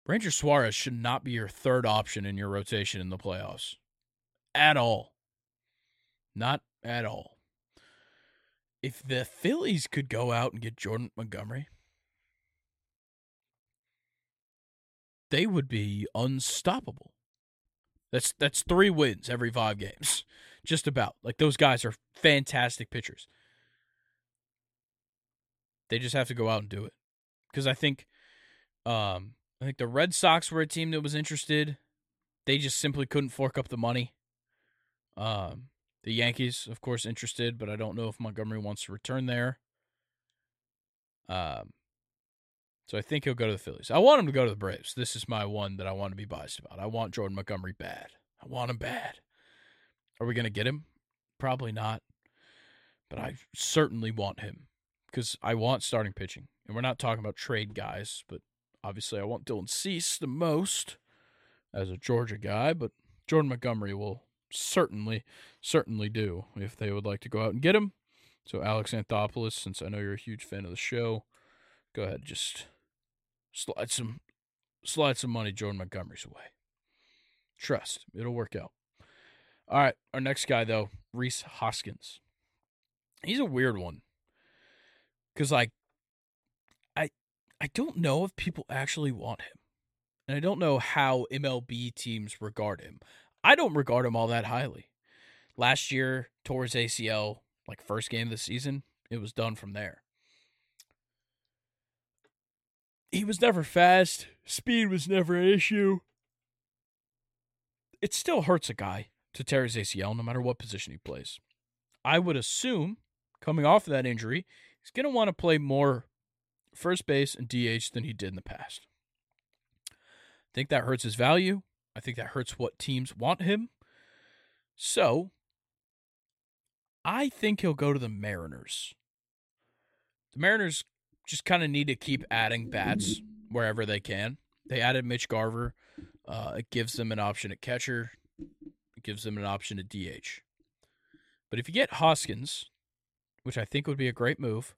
Ranger Suarez should not be your third option in your rotation in the playoffs. At all. Not at all. If the Phillies could go out and get Jordan Montgomery, they would be unstoppable. That's that's three wins every five games, just about. Like those guys are fantastic pitchers. They just have to go out and do it, because I think, um, I think the Red Sox were a team that was interested. They just simply couldn't fork up the money. Um, the Yankees, of course, interested, but I don't know if Montgomery wants to return there. Um, so I think he'll go to the Phillies. I want him to go to the Braves. This is my one that I want to be biased about. I want Jordan Montgomery bad. I want him bad. Are we going to get him? Probably not. But I certainly want him because I want starting pitching. And we're not talking about trade guys, but obviously I want Dylan Cease the most as a Georgia guy, but Jordan Montgomery will certainly, certainly do if they would like to go out and get him. So, Alex Anthopoulos, since I know you're a huge fan of the show, go ahead, just slide some slide some money Jordan Montgomery's away. Trust, it'll work out. All right, our next guy though, Rhys Hoskins. He's a weird one. Cuz like I I don't know if people actually want him. And I don't know how MLB teams regard him. I don't regard him all that highly. Last year, tore his ACL, like first game of the season, it was done from there he was never fast. Speed was never an issue. It still hurts a guy to tear his ACL no matter what position he plays. I would assume, coming off of that injury, he's going to want to play more first base and DH than he did in the past. I think that hurts his value. I think that hurts what teams want him. So, I think he'll go to the Mariners. The Mariners just kind of need to keep adding bats wherever they can. They added Mitch Garver. Uh, it gives them an option at catcher. It gives them an option at DH. But if you get Hoskins, which I think would be a great move,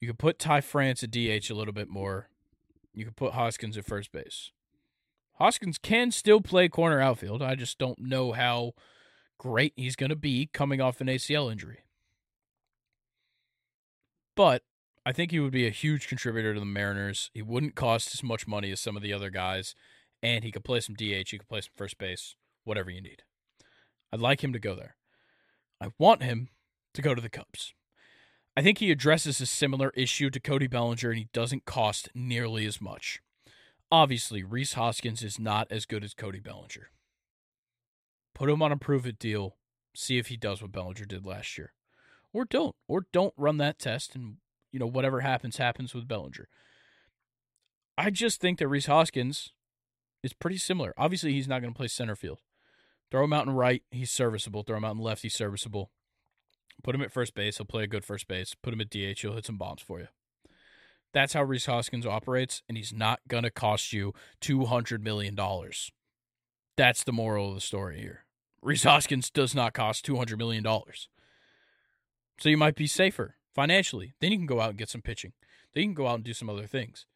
you could put Ty France at DH a little bit more. You could put Hoskins at first base. Hoskins can still play corner outfield. I just don't know how great he's going to be coming off an ACL injury. But I think he would be a huge contributor to the Mariners. He wouldn't cost as much money as some of the other guys, and he could play some DH, he could play some first base, whatever you need. I'd like him to go there. I want him to go to the Cubs. I think he addresses a similar issue to Cody Bellinger and he doesn't cost nearly as much. Obviously, Rhys Hoskins is not as good as Cody Bellinger. Put him on a prove it deal, see if he does what Bellinger did last year. Or don't. Or don't run that test and you know, whatever happens, happens with Bellinger. I just think that Rhys Hoskins is pretty similar. Obviously, he's not going to play center field. Throw him out in right, he's serviceable. Throw him out in left, he's serviceable. Put him at first base, he'll play a good first base. Put him at DH, he'll hit some bombs for you. That's how Rhys Hoskins operates, and he's not going to cost you $200 million. That's the moral of the story here. Rhys Hoskins does not cost $200 million. So you might be safer financially. Then you can go out and get some pitching. Then you can go out and do some other things.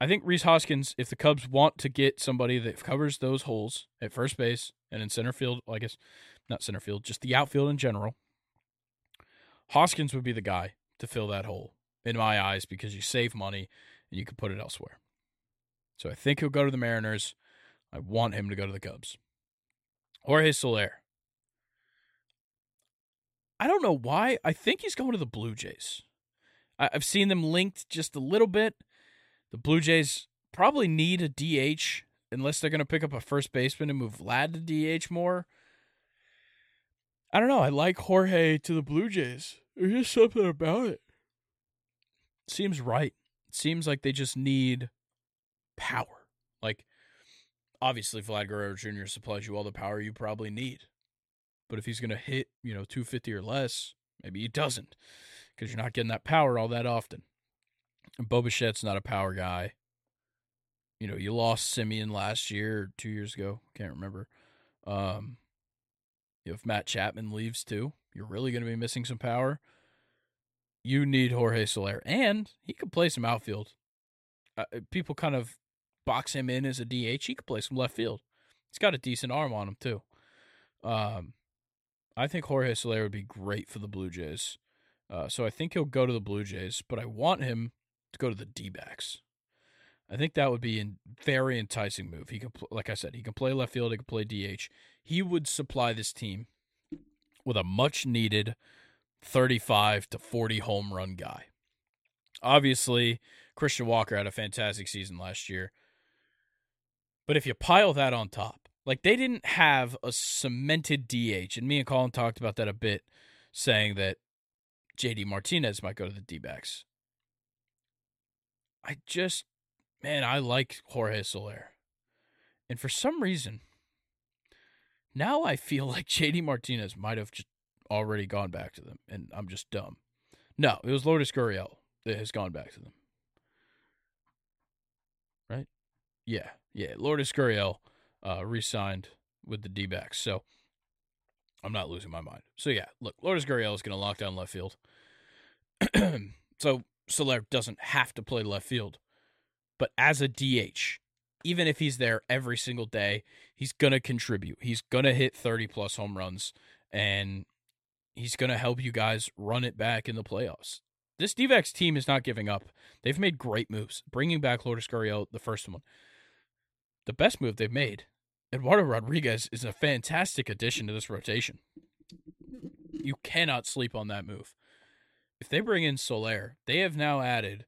I think Rhys Hoskins, if the Cubs want to get somebody that covers those holes at first base and in center field, I guess not center field, just the outfield in general, Hoskins would be the guy to fill that hole in my eyes because you save money and you can put it elsewhere. So I think he'll go to the Mariners. I want him to go to the Cubs. Jorge Soler. I don't know why. I think he's going to the Blue Jays. I've seen them linked just a little bit. The Blue Jays probably need a DH unless they're going to pick up a first baseman and move Vlad to DH more. I don't know. I like Jorge to the Blue Jays. There's just something about it. Seems right. It seems like they just need power. Like, obviously, Vlad Guerrero Jr. supplies you all the power you probably need. But if he's going to hit, you know, 250 or less, maybe he doesn't because you're not getting that power all that often. And Bo Bichette's not a power guy. You know, you lost Semien last year or two years ago. Can't remember. Um, if Matt Chapman leaves too, you're really going to be missing some power. You need Jorge Soler, and he could play some outfield. Uh, people kind of box him in as a DH. He could play some left field. He's got a decent arm on him too. Um, I think Jorge Soler would be great for the Blue Jays. Uh, so I think he'll go to the Blue Jays, but I want him to go to the D backs. I think that would be a very enticing move. He can, like I said, he can play left field, he can play DH. He would supply this team with a much needed 35 to 40 home run guy. Obviously, Christian Walker had a fantastic season last year. But if you pile that on top, like they didn't have a cemented DH, and me and Colin talked about that a bit, saying that JD Martinez might go to the D backs. I just, man, I like Jorge Soler. And for some reason, now I feel like JD Martinez might have just already gone back to them, and I'm just dumb. No, it was Lourdes Gurriel that has gone back to them. Right? Yeah, yeah. Lourdes Gurriel uh, re-signed with the D-backs. So I'm not losing my mind. So yeah, look, Lourdes Gurriel is going to lock down left field. so Soler doesn't have to play left field, but as a DH, even if he's there every single day, he's going to contribute. He's going to hit 30 plus home runs and he's going to help you guys run it back in the playoffs. This D-backs team is not giving up. They've made great moves. Bringing back Lourdes Gurriel, the first one the best move they've made. Eduardo Rodriguez is a fantastic addition to this rotation. You cannot sleep on that move. If they bring in Soler, they have now added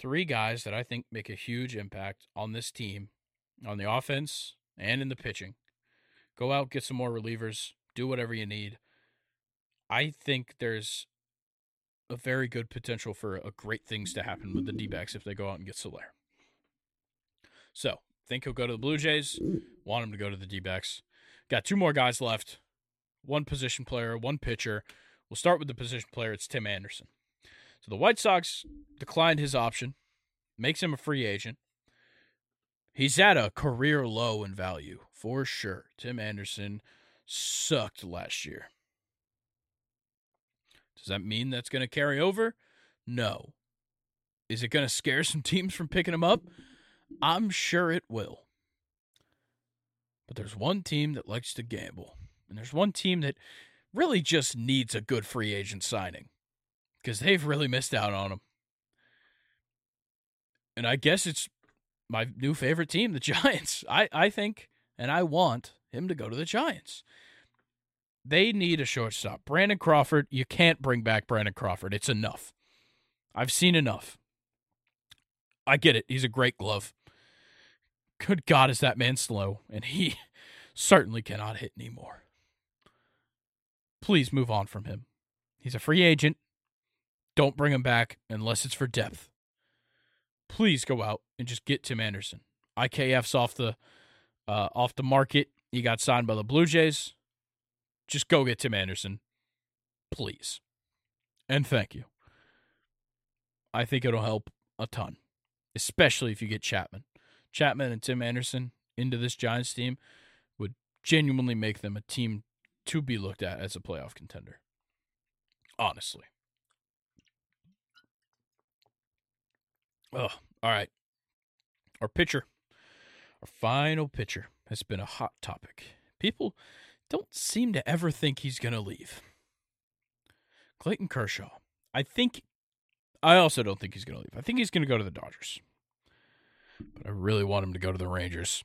three guys that I think make a huge impact on this team, on the offense and in the pitching. Go out, get some more relievers, do whatever you need. I think there's a very good potential for a great things to happen with the D backs if they go out and get Soler. So Think he'll go to the Blue Jays. Want him to go to the D backs. Got two more guys left one position player, one pitcher. We'll start with the position player. It's Tim Anderson. So the White Sox declined his option, makes him a free agent. He's at a career low in value for sure. Tim Anderson sucked last year. Does that mean that's going to carry over? No. Is it going to scare some teams from picking him up? I'm sure it will. But there's one team that likes to gamble. And there's one team that really just needs a good free agent signing because they've really missed out on him. And I guess it's my new favorite team, the Giants. I, I think and I want him to go to the Giants. They need a shortstop. Brandon Crawford, you can't bring back Brandon Crawford. It's enough. I've seen enough. I get it. He's a great glove. Good God, is that man slow? And he certainly cannot hit anymore. Please move on from him. He's a free agent. Don't bring him back unless it's for depth. Please go out and just get Tim Anderson. IKF's off the uh, off the market. He got signed by the Blue Jays. Just go get Tim Anderson, please. And thank you. I think it'll help a ton, especially if you get Chapman. Chapman and Tim Anderson into this Giants team would genuinely make them a team to be looked at as a playoff contender. Honestly. Oh, all right. Our pitcher our final pitcher has been a hot topic. People don't seem to ever think he's going to leave. Clayton Kershaw. I think, I also don't think he's going to leave. I think he's going to go to the Dodgers. But I really want him to go to the Rangers.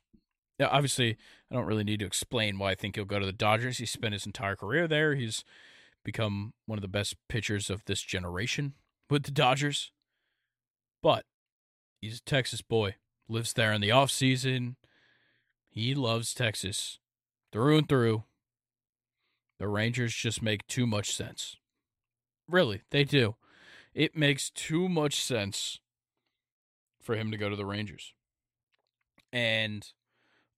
Now, obviously, I don't really need to explain why I think he'll go to the Dodgers. He spent his entire career there. He's become one of the best pitchers of this generation with the Dodgers. But he's a Texas boy lives there in the off season. He loves Texas through and through. The Rangers just make too much sense. Really, they do. It makes too much sense for him to go to the Rangers. And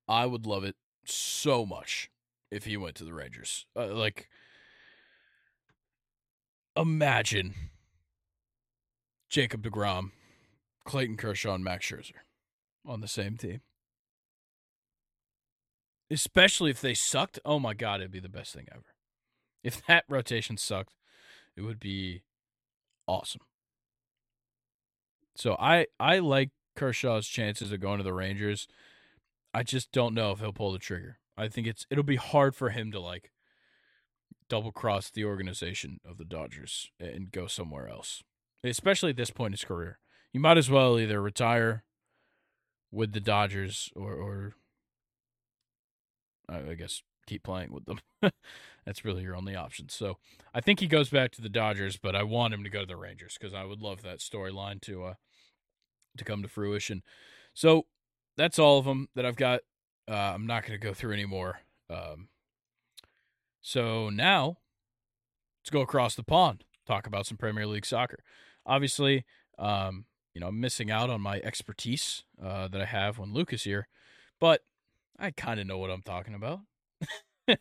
I would love it so much if he went to the Rangers. Uh, like, imagine Jacob DeGrom, Clayton Kershaw, and Max Scherzer on the same team. Especially if they sucked. Oh my god, it'd be the best thing ever. If that rotation sucked, it would be awesome. So I I like Kershaw's chances of going to the Rangers. I just don't know if he'll pull the trigger. I think it's it'll be hard for him to like double cross the organization of the Dodgers and go somewhere else. Especially at this point in his career. You might as well either retire with the Dodgers or or I guess keep playing with them. That's really your only option. So I think he goes back to the Dodgers, but I want him to go to the Rangers because I would love that storyline to uh to come to fruition. So that's all of them that I've got. Uh, I'm not going to go through anymore. Um, so now let's go across the pond, talk about some Premier League soccer. Obviously, um, you know, I'm missing out on my expertise uh, that I have when Luke is here, but I kind of know what I'm talking about.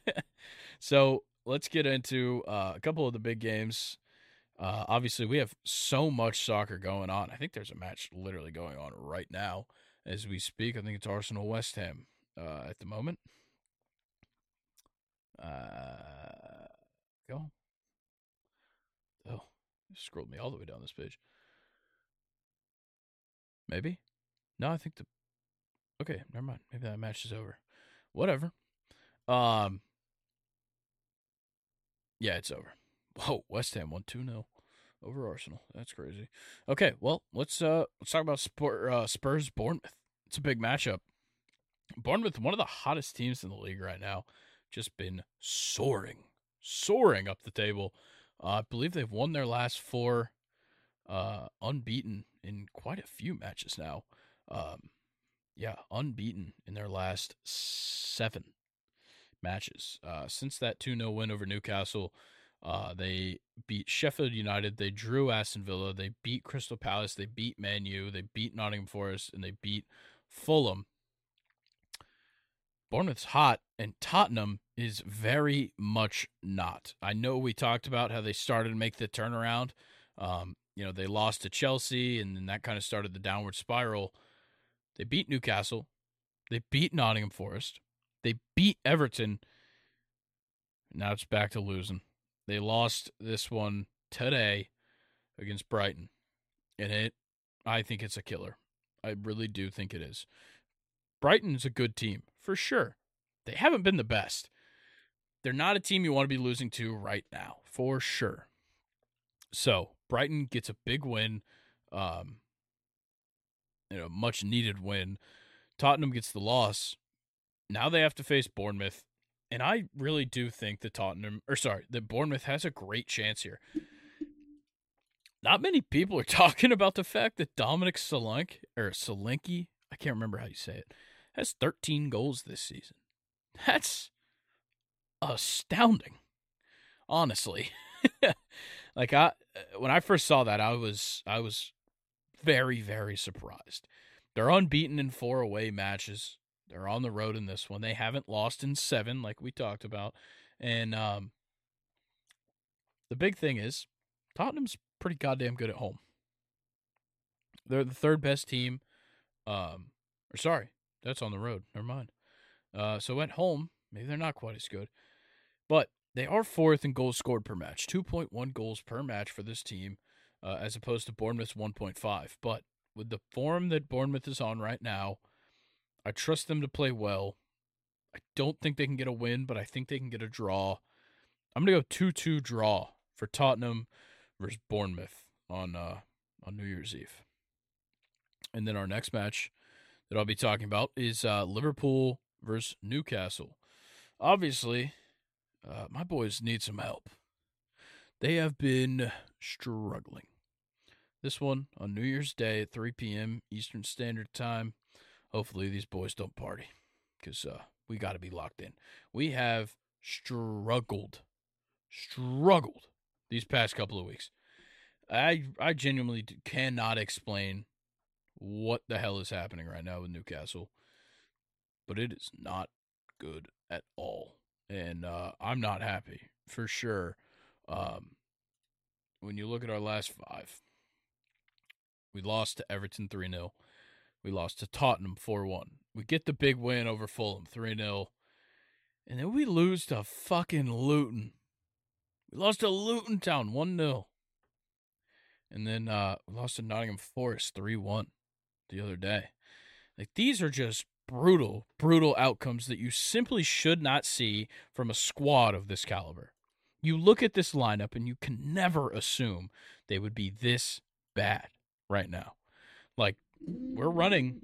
so let's get into uh, a couple of the big games. Uh, obviously, we have so much soccer going on. I think there's a match literally going on right now as we speak. I think it's Arsenal West Ham uh, at the moment. Uh, go. Oh, scrolled me all the way down this page. Maybe. No, I think the. Okay, never mind. Maybe that match is over. Whatever. Um. Yeah, it's over. Whoa, West Ham won two 0 over Arsenal. That's crazy. Okay, well let's uh let's talk about Spur, uh, Spurs Bournemouth. It's a big matchup. Bournemouth, one of the hottest teams in the league right now, just been soaring, soaring up the table. Uh, I believe they've won their last four, uh, unbeaten in quite a few matches now. Um, yeah, unbeaten in their last seven matches. Uh, since that 2 0 win over Newcastle, uh, they beat Sheffield United, they drew Aston Villa, they beat Crystal Palace, they beat Man U, they beat Nottingham Forest, and they beat Fulham. Bournemouth's hot, and Tottenham is very much not. I know we talked about how they started to make the turnaround. Um, you know, they lost to Chelsea, and then that kind of started the downward spiral. They beat Newcastle. They beat Nottingham Forest. They beat Everton. Now it's back to losing. They lost this one today against Brighton. And it I think it's a killer. I really do think it is. Brighton's a good team, for sure. they haven't been the best. They're not a team you want to be losing to right now, for sure. So Brighton gets a big win, um, you know, much needed win. Tottenham gets the loss. Now they have to face Bournemouth, and I really do think that Tottenham, or sorry, that Bournemouth has a great chance here. Not many people are talking about the fact that Dominic Solanke or Solanke, I can't remember how you say it, has 13 goals this season. That's astounding. Honestly. like I uh, when I first saw that I was I was very very surprised. They're unbeaten in four away matches. They're on the road in this one. They haven't lost in 7 like we talked about. And um the big thing is Tottenham's pretty goddamn good at home. They're the third best team um or sorry, that's on the road. Never mind. Uh so at home, maybe they're not quite as good. But they are fourth in goals scored per match, 2.1 goals per match for this team, uh, as opposed to Bournemouth's 1.5. But with the form that Bournemouth is on right now, I trust them to play well. I don't think they can get a win, but I think they can get a draw. I'm gonna go two-two draw for Tottenham versus Bournemouth on uh, on New Year's Eve. And then our next match that I'll be talking about is uh, Liverpool versus Newcastle. Obviously, uh, my boys need some help. They have been struggling. This one on New Year's Day at 3 p.m. Eastern Standard Time. Hopefully, these boys don't party because uh, we got to be locked in. We have struggled, struggled these past couple of weeks. I I genuinely cannot explain what the hell is happening right now with Newcastle, but it is not good at all and uh, I'm not happy for sure. Um, when you look at our last five, we lost to Everton 3 0. We lost to Tottenham 4 1. We get the big win over Fulham 3 0. And then we lose to fucking Luton. We lost to Luton Town 1 0. And then uh, we lost to Nottingham Forest 3 1 the other day. Like these are just brutal, brutal outcomes that you simply should not see from a squad of this caliber. You look at this lineup and you can never assume they would be this bad right now. Like, we're running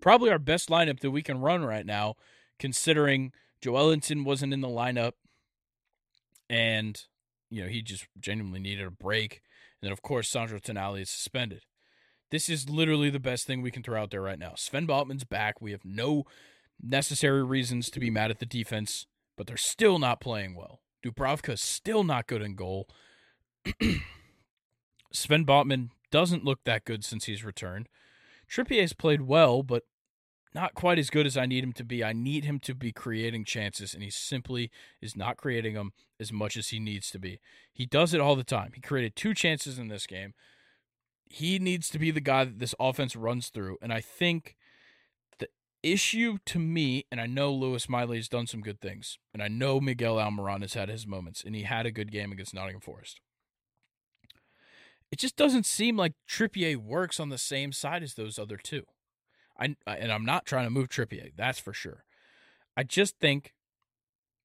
probably our best lineup that we can run right now, considering Joelinton wasn't in the lineup and, you know, he just genuinely needed a break. And then, of course, Sandro Tonali is suspended. This is literally the best thing we can throw out there right now. Sven Botman's back. We have no necessary reasons to be mad at the defense, but they're still not playing well. Dubravka's still not good in goal. Sven Botman doesn't look that good since he's returned. Trippier's played well, but not quite as good as I need him to be. I need him to be creating chances, and he simply is not creating them as much as he needs to be. He does it all the time. He created two chances in this game he needs to be the guy that this offense runs through. And I think the issue to me, and I know Lewis Miley has done some good things, and I know Miguel Almiron has had his moments, and he had a good game against Nottingham Forest. It just doesn't seem like Trippier works on the same side as those other two. I and I'm not trying to move Trippier, that's for sure. I just think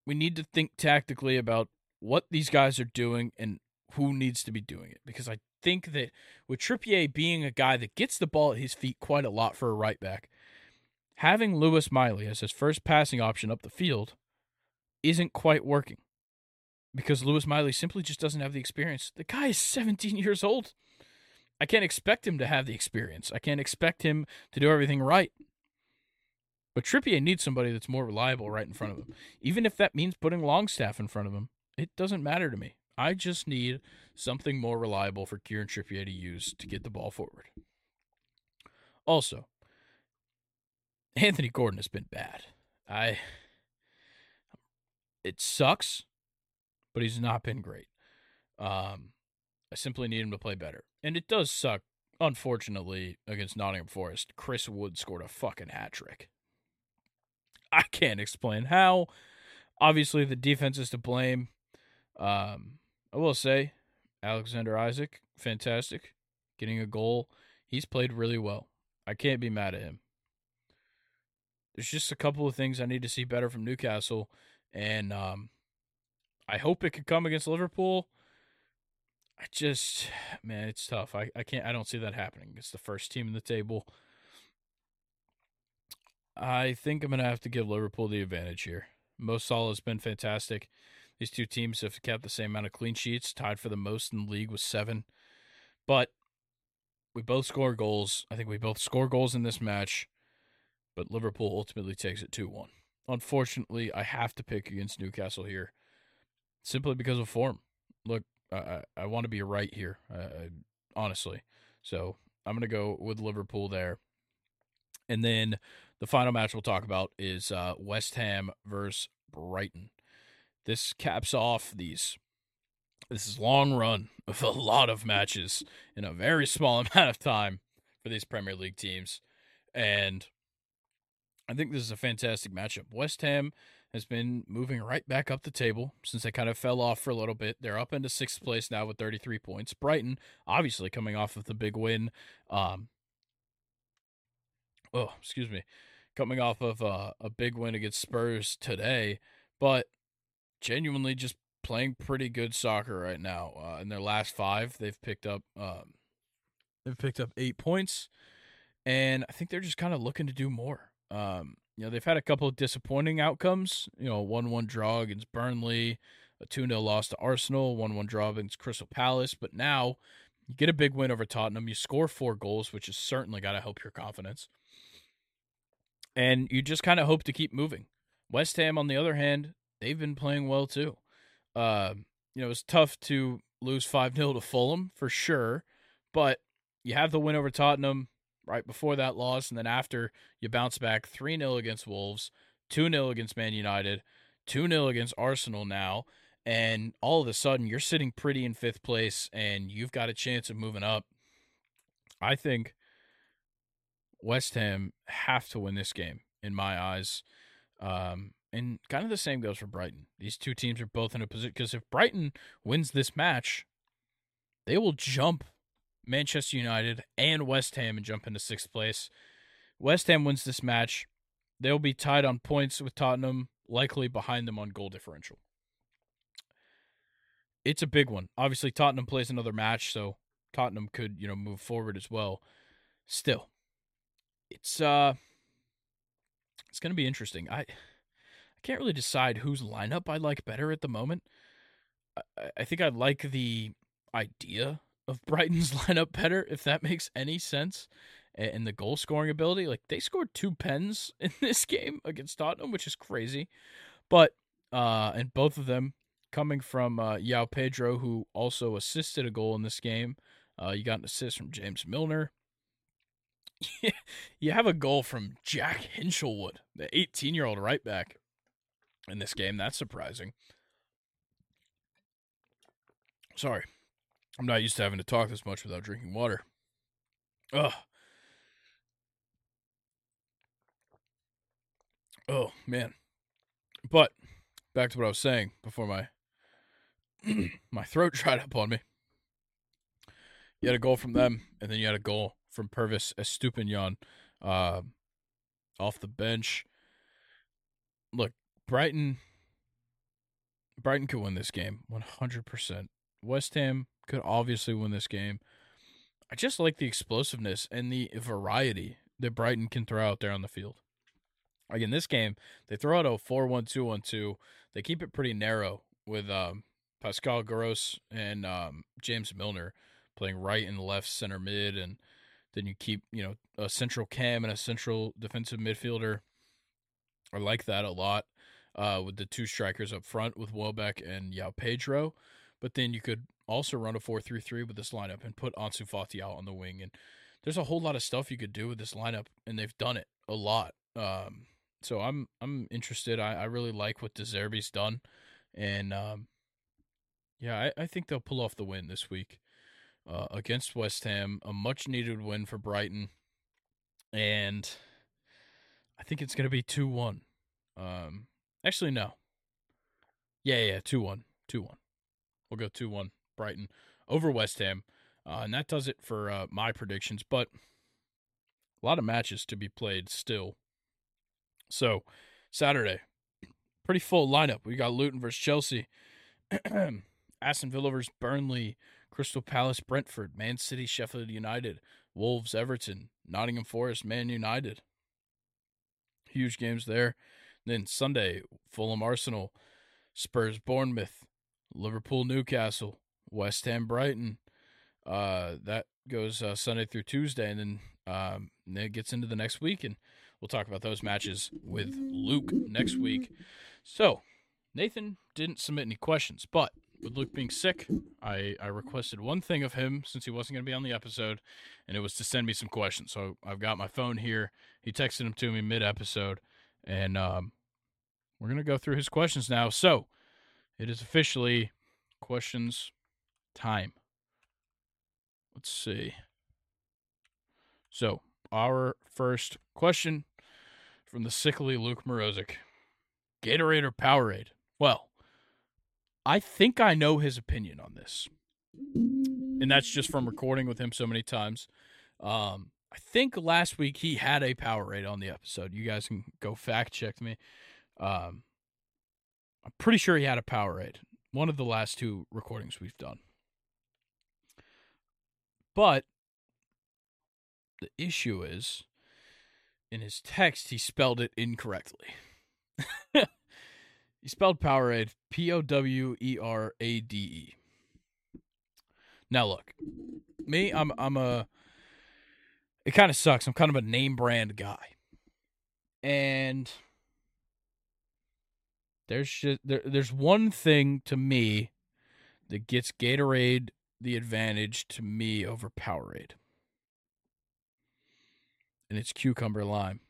we need to think tactically about what these guys are doing and who needs to be doing it because I think that with Trippier being a guy that gets the ball at his feet quite a lot for a right back, having Lewis Miley as his first passing option up the field isn't quite working because Lewis Miley simply just doesn't have the experience. The guy is 17 years old. I can't expect him to have the experience. I can't expect him to do everything right. But Trippier needs somebody that's more reliable right in front of him. Even if that means putting Longstaff in front of him, it doesn't matter to me. I just need something more reliable for Kieran Trippier to use to get the ball forward. Also, Anthony Gordon has been bad. I it sucks, but he's not been great. Um, I simply need him to play better. And it does suck, unfortunately, against Nottingham Forest. Chris Wood scored a fucking hat trick. I can't explain how. Obviously, the defense is to blame. Um, I will say, Alexander Isak, fantastic, getting a goal. He's played really well. I can't be mad at him. there's just a couple of things I need to see better from Newcastle, and um, I hope it could come against Liverpool. I just, man, it's tough. I, I can't. I don't see that happening. It's the first team in the table. I think I'm gonna have to give Liverpool the advantage here. Mo Salah has been fantastic. These two teams have kept the same amount of clean sheets, tied for the most in the league with seven. But we both score goals. I think we both score goals in this match, but Liverpool ultimately takes it 2 1. Unfortunately, I have to pick against Newcastle here simply because of form. Look, I, I, want to be right here, uh, honestly. So I'm going to go with Liverpool there. And then the final match we'll talk about is uh, West Ham versus Brighton. This caps off these this is long run of a lot of matches in a very small amount of time for these Premier League teams. And I think this is a fantastic matchup. West Ham has been moving right back up the table since they kind of fell off for a little bit. They're up into sixth place now with 33 points. Brighton, obviously coming off of the big win. Um, oh, excuse me, coming off of uh, a big win against Spurs today, but genuinely just playing pretty good soccer right now. Uh, in their last five, they've picked up um, they've picked up eight points, and I think they're just kind of looking to do more. Um, you know, they've had a couple of disappointing outcomes. You know, one-one draw against Burnley, a two-0 loss to Arsenal, one-one draw against Crystal Palace, but now you get a big win over Tottenham. You score four goals, which has certainly got to help your confidence. And you just kind of hope to keep moving. West Ham, on the other hand, they've been playing well too. Uh, you know, it's tough to lose 5 0 to Fulham for sure, but you have the win over Tottenham right before that loss, and then after you bounce back 3 0 against Wolves, 2 0 against Man United, 2 0 against Arsenal now, and all of a sudden you're sitting pretty in fifth place and you've got a chance of moving up. I think West Ham have to win this game in my eyes. Um, and kind of the same goes for Brighton. These two teams are both in a position because if Brighton wins this match, they will jump Manchester United and West Ham and jump into sixth place. West Ham wins this match. They'll be tied on points with Tottenham, likely behind them on goal differential. It's a big one. Obviously, Tottenham plays another match, so Tottenham could, you know, move forward as well. Still, it's uh it's going to be interesting. I I can't really decide whose lineup I like better at the moment. I, I think I like the idea of Brighton's lineup better, if that makes any sense. And the goal scoring ability, like they scored two pens in this game against Tottenham, which is crazy. But uh, and both of them coming from uh, João Pedro, who also assisted a goal in this game. Uh, you got an assist from James Milner. you have a goal from Jack Hinshelwood, the 18 year old right back in this game. That's surprising. Sorry. I'm not used to having to talk this much without drinking water. Ugh. Oh, man. But back to what I was saying before my my throat dried up on me. You had a goal from them, and then you had a goal from Pervis Estupiñán uh, off the bench. Look, Brighton Brighton could win this game 100%. West Ham could obviously win this game. I just like the explosiveness and the variety that Brighton can throw out there on the field. Like in this game, they throw out a 4 1 2 1 2. They keep it pretty narrow with um, Pascal Gross and um, James Milner playing right and left center mid. And then you keep, you know, a central cam and a central defensive midfielder. I like that a lot uh, with the two strikers up front with Welbeck and João Pedro. But then you could also run a 4 3 3 with this lineup and put Ansu Fati out on the wing. And there's a whole lot of stuff you could do with this lineup, and they've done it a lot. Um, so I'm I'm interested. I, I really like what De Zerbi's done. And um, yeah, I, I think they'll pull off the win this week uh, against West Ham. A much needed win for Brighton. And I think it's going to be 2 1. Um, Actually, no. Yeah, yeah, 2 1. 2 1. We'll go 2 1 Brighton over West Ham. Uh, and that does it for uh, my predictions. But a lot of matches to be played still. So, Saturday, pretty full lineup. We got Luton versus Chelsea, Aston Villa versus Burnley, Crystal Palace, Brentford, Man City, Sheffield United, Wolves, Everton, Nottingham Forest, Man United. Huge games there. Then Sunday, Fulham, Arsenal, Spurs, Bournemouth, Liverpool, Newcastle, West Ham, Brighton. Uh, that goes uh, Sunday through Tuesday, and then um, it gets into the next week, and we'll talk about those matches with Luke next week. So, Nathan didn't submit any questions, but with Luke being sick, I, I requested one thing of him since he wasn't going to be on the episode, and it was to send me some questions. So I've got my phone here. He texted them to me mid episode, and um, we're going to go through his questions now. So it is officially questions time. Let's see. So, our first question from the sickly Luke Morozic Gatorade or Powerade? Well, I think I know his opinion on this. And that's just from recording with him so many times. Um, I think last week he had a Powerade on the episode. You guys can go fact check me. Um, I'm pretty sure he had a Powerade. One of the last two recordings we've done. But the issue is in his text he spelled it incorrectly. he spelled Powerade P O W E R A D E. Now look, me, I'm I'm a it kind of sucks. I'm kind of a name brand guy. And there's just, there, there's one thing to me that gets Gatorade the advantage to me over Powerade. And it's cucumber lime.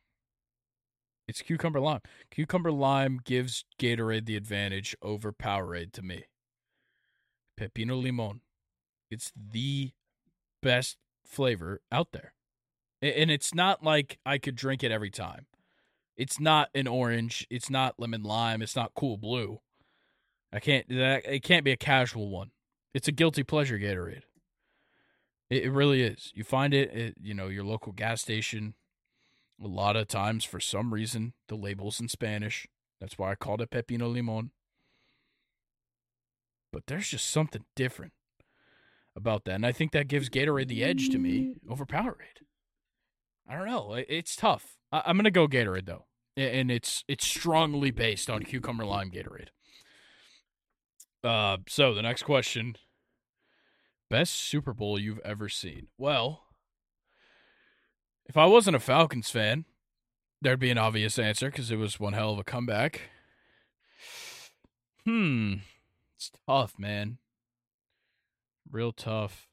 It's cucumber lime. Cucumber lime gives Gatorade the advantage over Powerade to me. Pepino limon. It's the best flavor out there. And it's not like I could drink it every time. It's not an orange. It's not lemon lime. It's not cool blue. I can't. That it can't be a casual one. It's a guilty pleasure Gatorade. It, it really is. You find it at you know your local gas station. A lot of times, for some reason, the label's in Spanish. That's why I called it Pepino Limon. But there's just something different about that, and I think that gives Gatorade the edge to me over Powerade. I don't know. It's tough. I- I'm gonna go Gatorade though, and it's it's strongly based on cucumber lime Gatorade. Uh, so the next question: Best Super Bowl you've ever seen? Well, if I wasn't a Falcons fan, there'd be an obvious answer because it was one hell of a comeback. Hmm, it's tough, man. Real tough.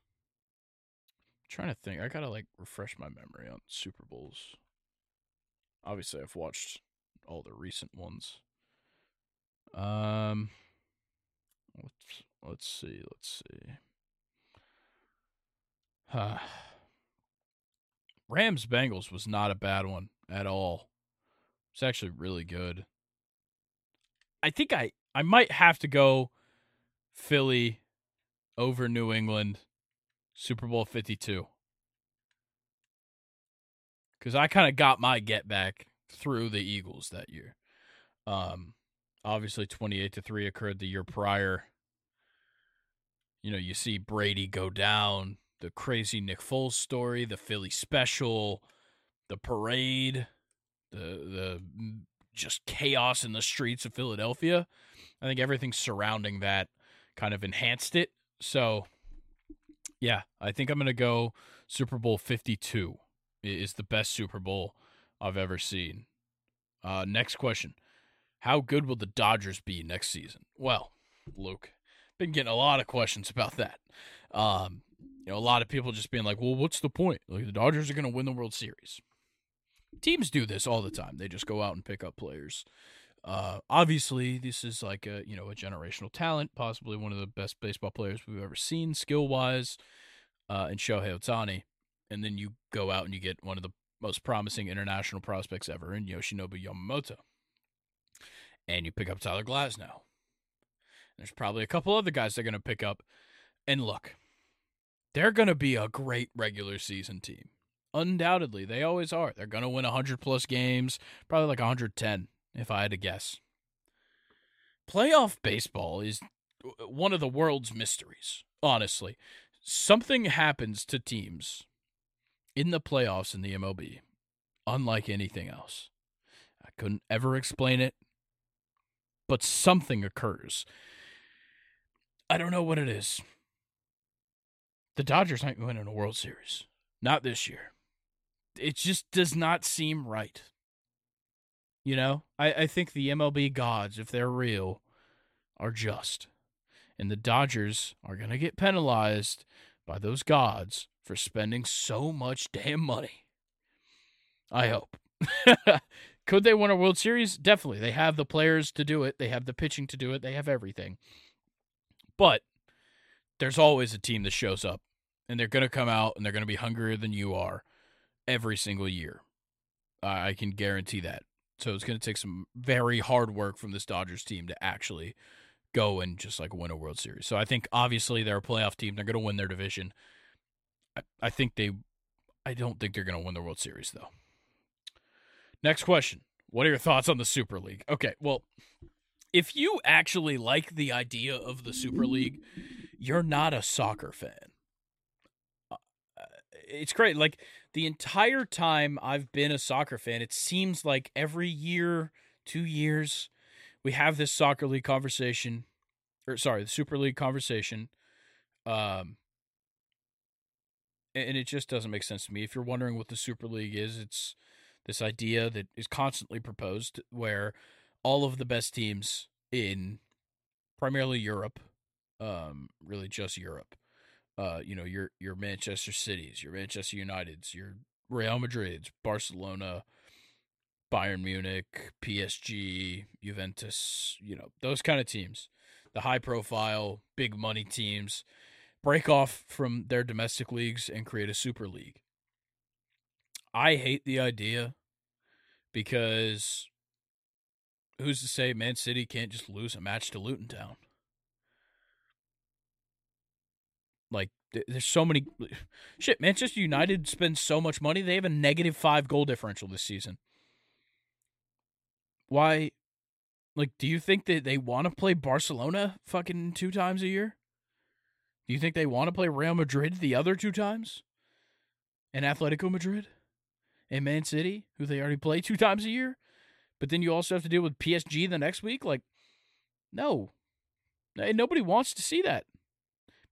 I'm trying to think. I gotta like refresh my memory on Super Bowls. Obviously, I've watched all the recent ones. Um, let's let's see, let's see. Uh, Rams Bengals was not a bad one at all. It's actually really good. I think I I might have to go Philly over New England Super Bowl 52. Cuz I kind of got my get back through the Eagles that year. Um obviously 28 to 3 occurred the year prior. You know, you see Brady go down, the crazy Nick Foles story, the Philly special, the parade, the the just chaos in the streets of Philadelphia. I think everything surrounding that kind of enhanced it. So, yeah, I think I'm going to go Super Bowl 52 is the best Super Bowl I've ever seen. Uh, next question. How good will the Dodgers be next season? Well, Luke, been getting a lot of questions about that. Um, you know, a lot of people just being like, "Well, what's the point? Like the Dodgers are going to win the World Series." Teams do this all the time. They just go out and pick up players. Uh, obviously, this is like a you know a generational talent, possibly one of the best baseball players we've ever seen, skill wise, uh, in Shohei Ohtani. And then you go out and you get one of the most promising international prospects ever in Yoshinobu Yamamoto. And you pick up Tyler Glasnow. There's probably a couple other guys they're going to pick up. And look, they're going to be a great regular season team. Undoubtedly, they always are. They're going to win 100 plus games, probably like 110 if I had to guess. Playoff baseball is one of the world's mysteries, honestly. Something happens to teams in the playoffs in the MLB, unlike anything else. I couldn't ever explain it, but something occurs. I don't know what it is. The Dodgers aren't winning a World Series. Not this year it just does not seem right. You know, I, I think the MLB gods, if they're real, are just. And the Dodgers are going to get penalized by those gods for spending so much damn money. I hope. Could they win a World Series? Definitely. They have the players to do it, they have the pitching to do it, they have everything. But there's always a team that shows up, and they're going to come out and they're going to be hungrier than you are every single year. I can guarantee that. So it's going to take some very hard work from this Dodgers team to actually go and just like win a World Series. So I think obviously they're a playoff team. They're going to win their division. I, I think they, I don't think they're going to win the World Series though. Next question. What are your thoughts on the Super League? Okay, well, if you actually like the idea of the Super League, you're not a soccer fan. Uh, it's great. Like the entire time I've been a soccer fan, it seems like every year, two years, we have this soccer league conversation, or sorry, the Super League conversation. Um, and it just doesn't make sense to me. If you're wondering what the Super League is, it's this idea that is constantly proposed where all of the best teams in primarily Europe, um, really just Europe, uh, you know, your your Manchester Cities, your Manchester Uniteds, your Real Madrids, Barcelona, Bayern Munich, PSG, Juventus, you know, those kind of teams, the high profile, big money teams, break off from their domestic leagues and create a super league. I hate the idea because who's to say Man City can't just lose a match to Luton Town? Like there's so many shit. Manchester United spends so much money; they have a negative five goal differential this season. Why? Like, do you think that they want to play Barcelona fucking two times a year? Do you think they want to play Real Madrid the other two times? And Atletico Madrid? And Man City, who they already play two times a year? But then you also have to deal with PSG the next week? Like, no. Nobody wants to see that.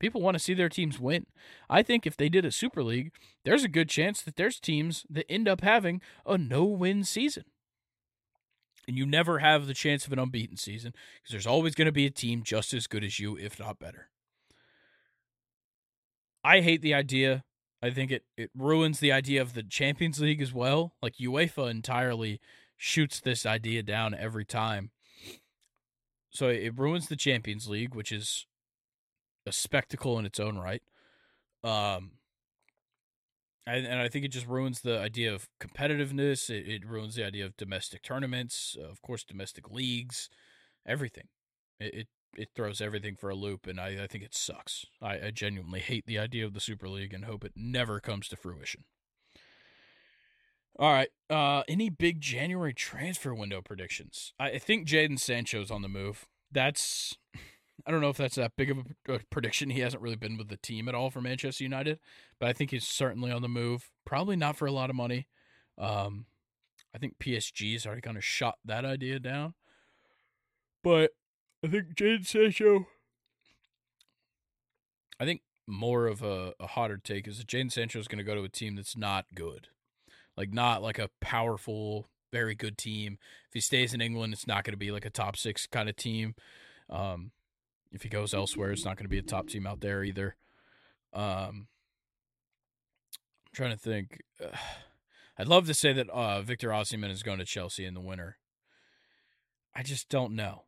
People want to see their teams win. I think if they did a Super League, there's a good chance that there's teams that end up having a no win season. And you never have the chance of an unbeaten season because there's always going to be a team just as good as you, if not better. I hate the idea. I think it, it ruins the idea of the Champions League as well. Like UEFA entirely shoots this idea down every time. So it ruins the Champions League, which is a spectacle in its own right. Um, and, and I think it just ruins the idea of competitiveness. It, it ruins the idea of domestic tournaments, of course, domestic leagues, everything. It, it it throws everything for a loop, and I, I think it sucks. I, I genuinely hate the idea of the Super League and hope it never comes to fruition. All right. Uh, any big January transfer window predictions? I, I think Jadon Sancho's on the move. That's I don't know if that's that big of a, prediction. He hasn't really been with the team at all for Manchester United, but I think he's certainly on the move. Probably not for a lot of money. Um, I think PSG's already kind of shot that idea down. But I think Jade Sancho. I think more of a, a hotter take is that Jadon Sancho is going to go to a team that's not good, like not like a powerful, very good team. If he stays in England, it's not going to be like a top six kind of team. Um, if he goes elsewhere, it's not going to be a top team out there either. Um, I'm trying to think. Uh, I'd love to say that uh, Victor Osimhen is going to Chelsea in the winter. I just don't know.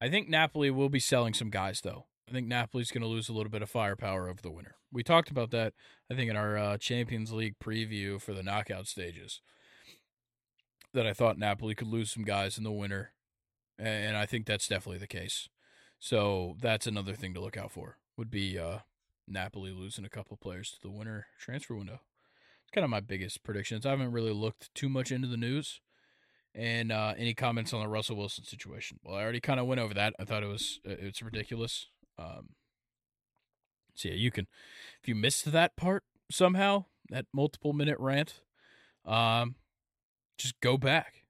I think Napoli will be selling some guys though. I think Napoli's going to lose a little bit of firepower over the winter. We talked about that, I think, in our uh, Champions League preview for the knockout stages. That I thought Napoli could lose some guys in the winter, and I think that's definitely the case. So that's another thing to look out for. Would be uh, Napoli losing a couple players to the winter transfer window. It's kind of my biggest predictions. I haven't really looked too much into the news. And uh, any comments on the Russell Wilson situation? Well, I already kind of went over that. I thought it was uh, it's ridiculous. Um, so yeah, you can if you missed that part somehow, that multiple minute rant, um, just go back.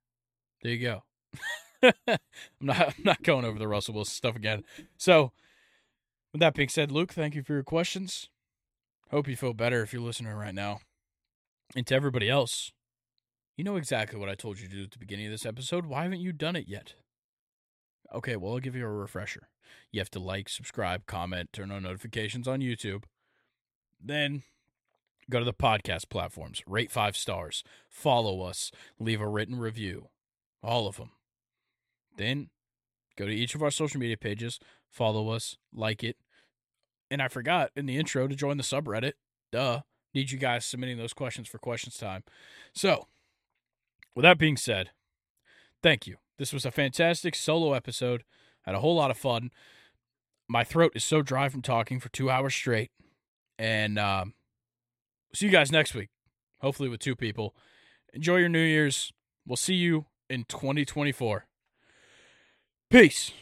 There you go. I'm not I'm not going over the Russell Wilson stuff again. So with that being said, Luke, thank you for your questions. Hope you feel better if you're listening right now. And to everybody else, you know exactly what I told you to do at the beginning of this episode. Why haven't you done it yet? Okay, well, I'll give you a refresher. You have to like, subscribe, comment, turn on notifications on YouTube. Then go to the podcast platforms, rate five stars, follow us, leave a written review. All of them. Then go to each of our social media pages, follow us, like it. And I forgot in the intro to join the subreddit. Duh. Need you guys submitting those questions for questions time. So, with that being said, thank you. This was a fantastic solo episode. Had a whole lot of fun. My throat is so dry from talking for two hours straight. And um, see you guys next week, hopefully with two people. Enjoy your New Year's. We'll see you in 2024. Peace.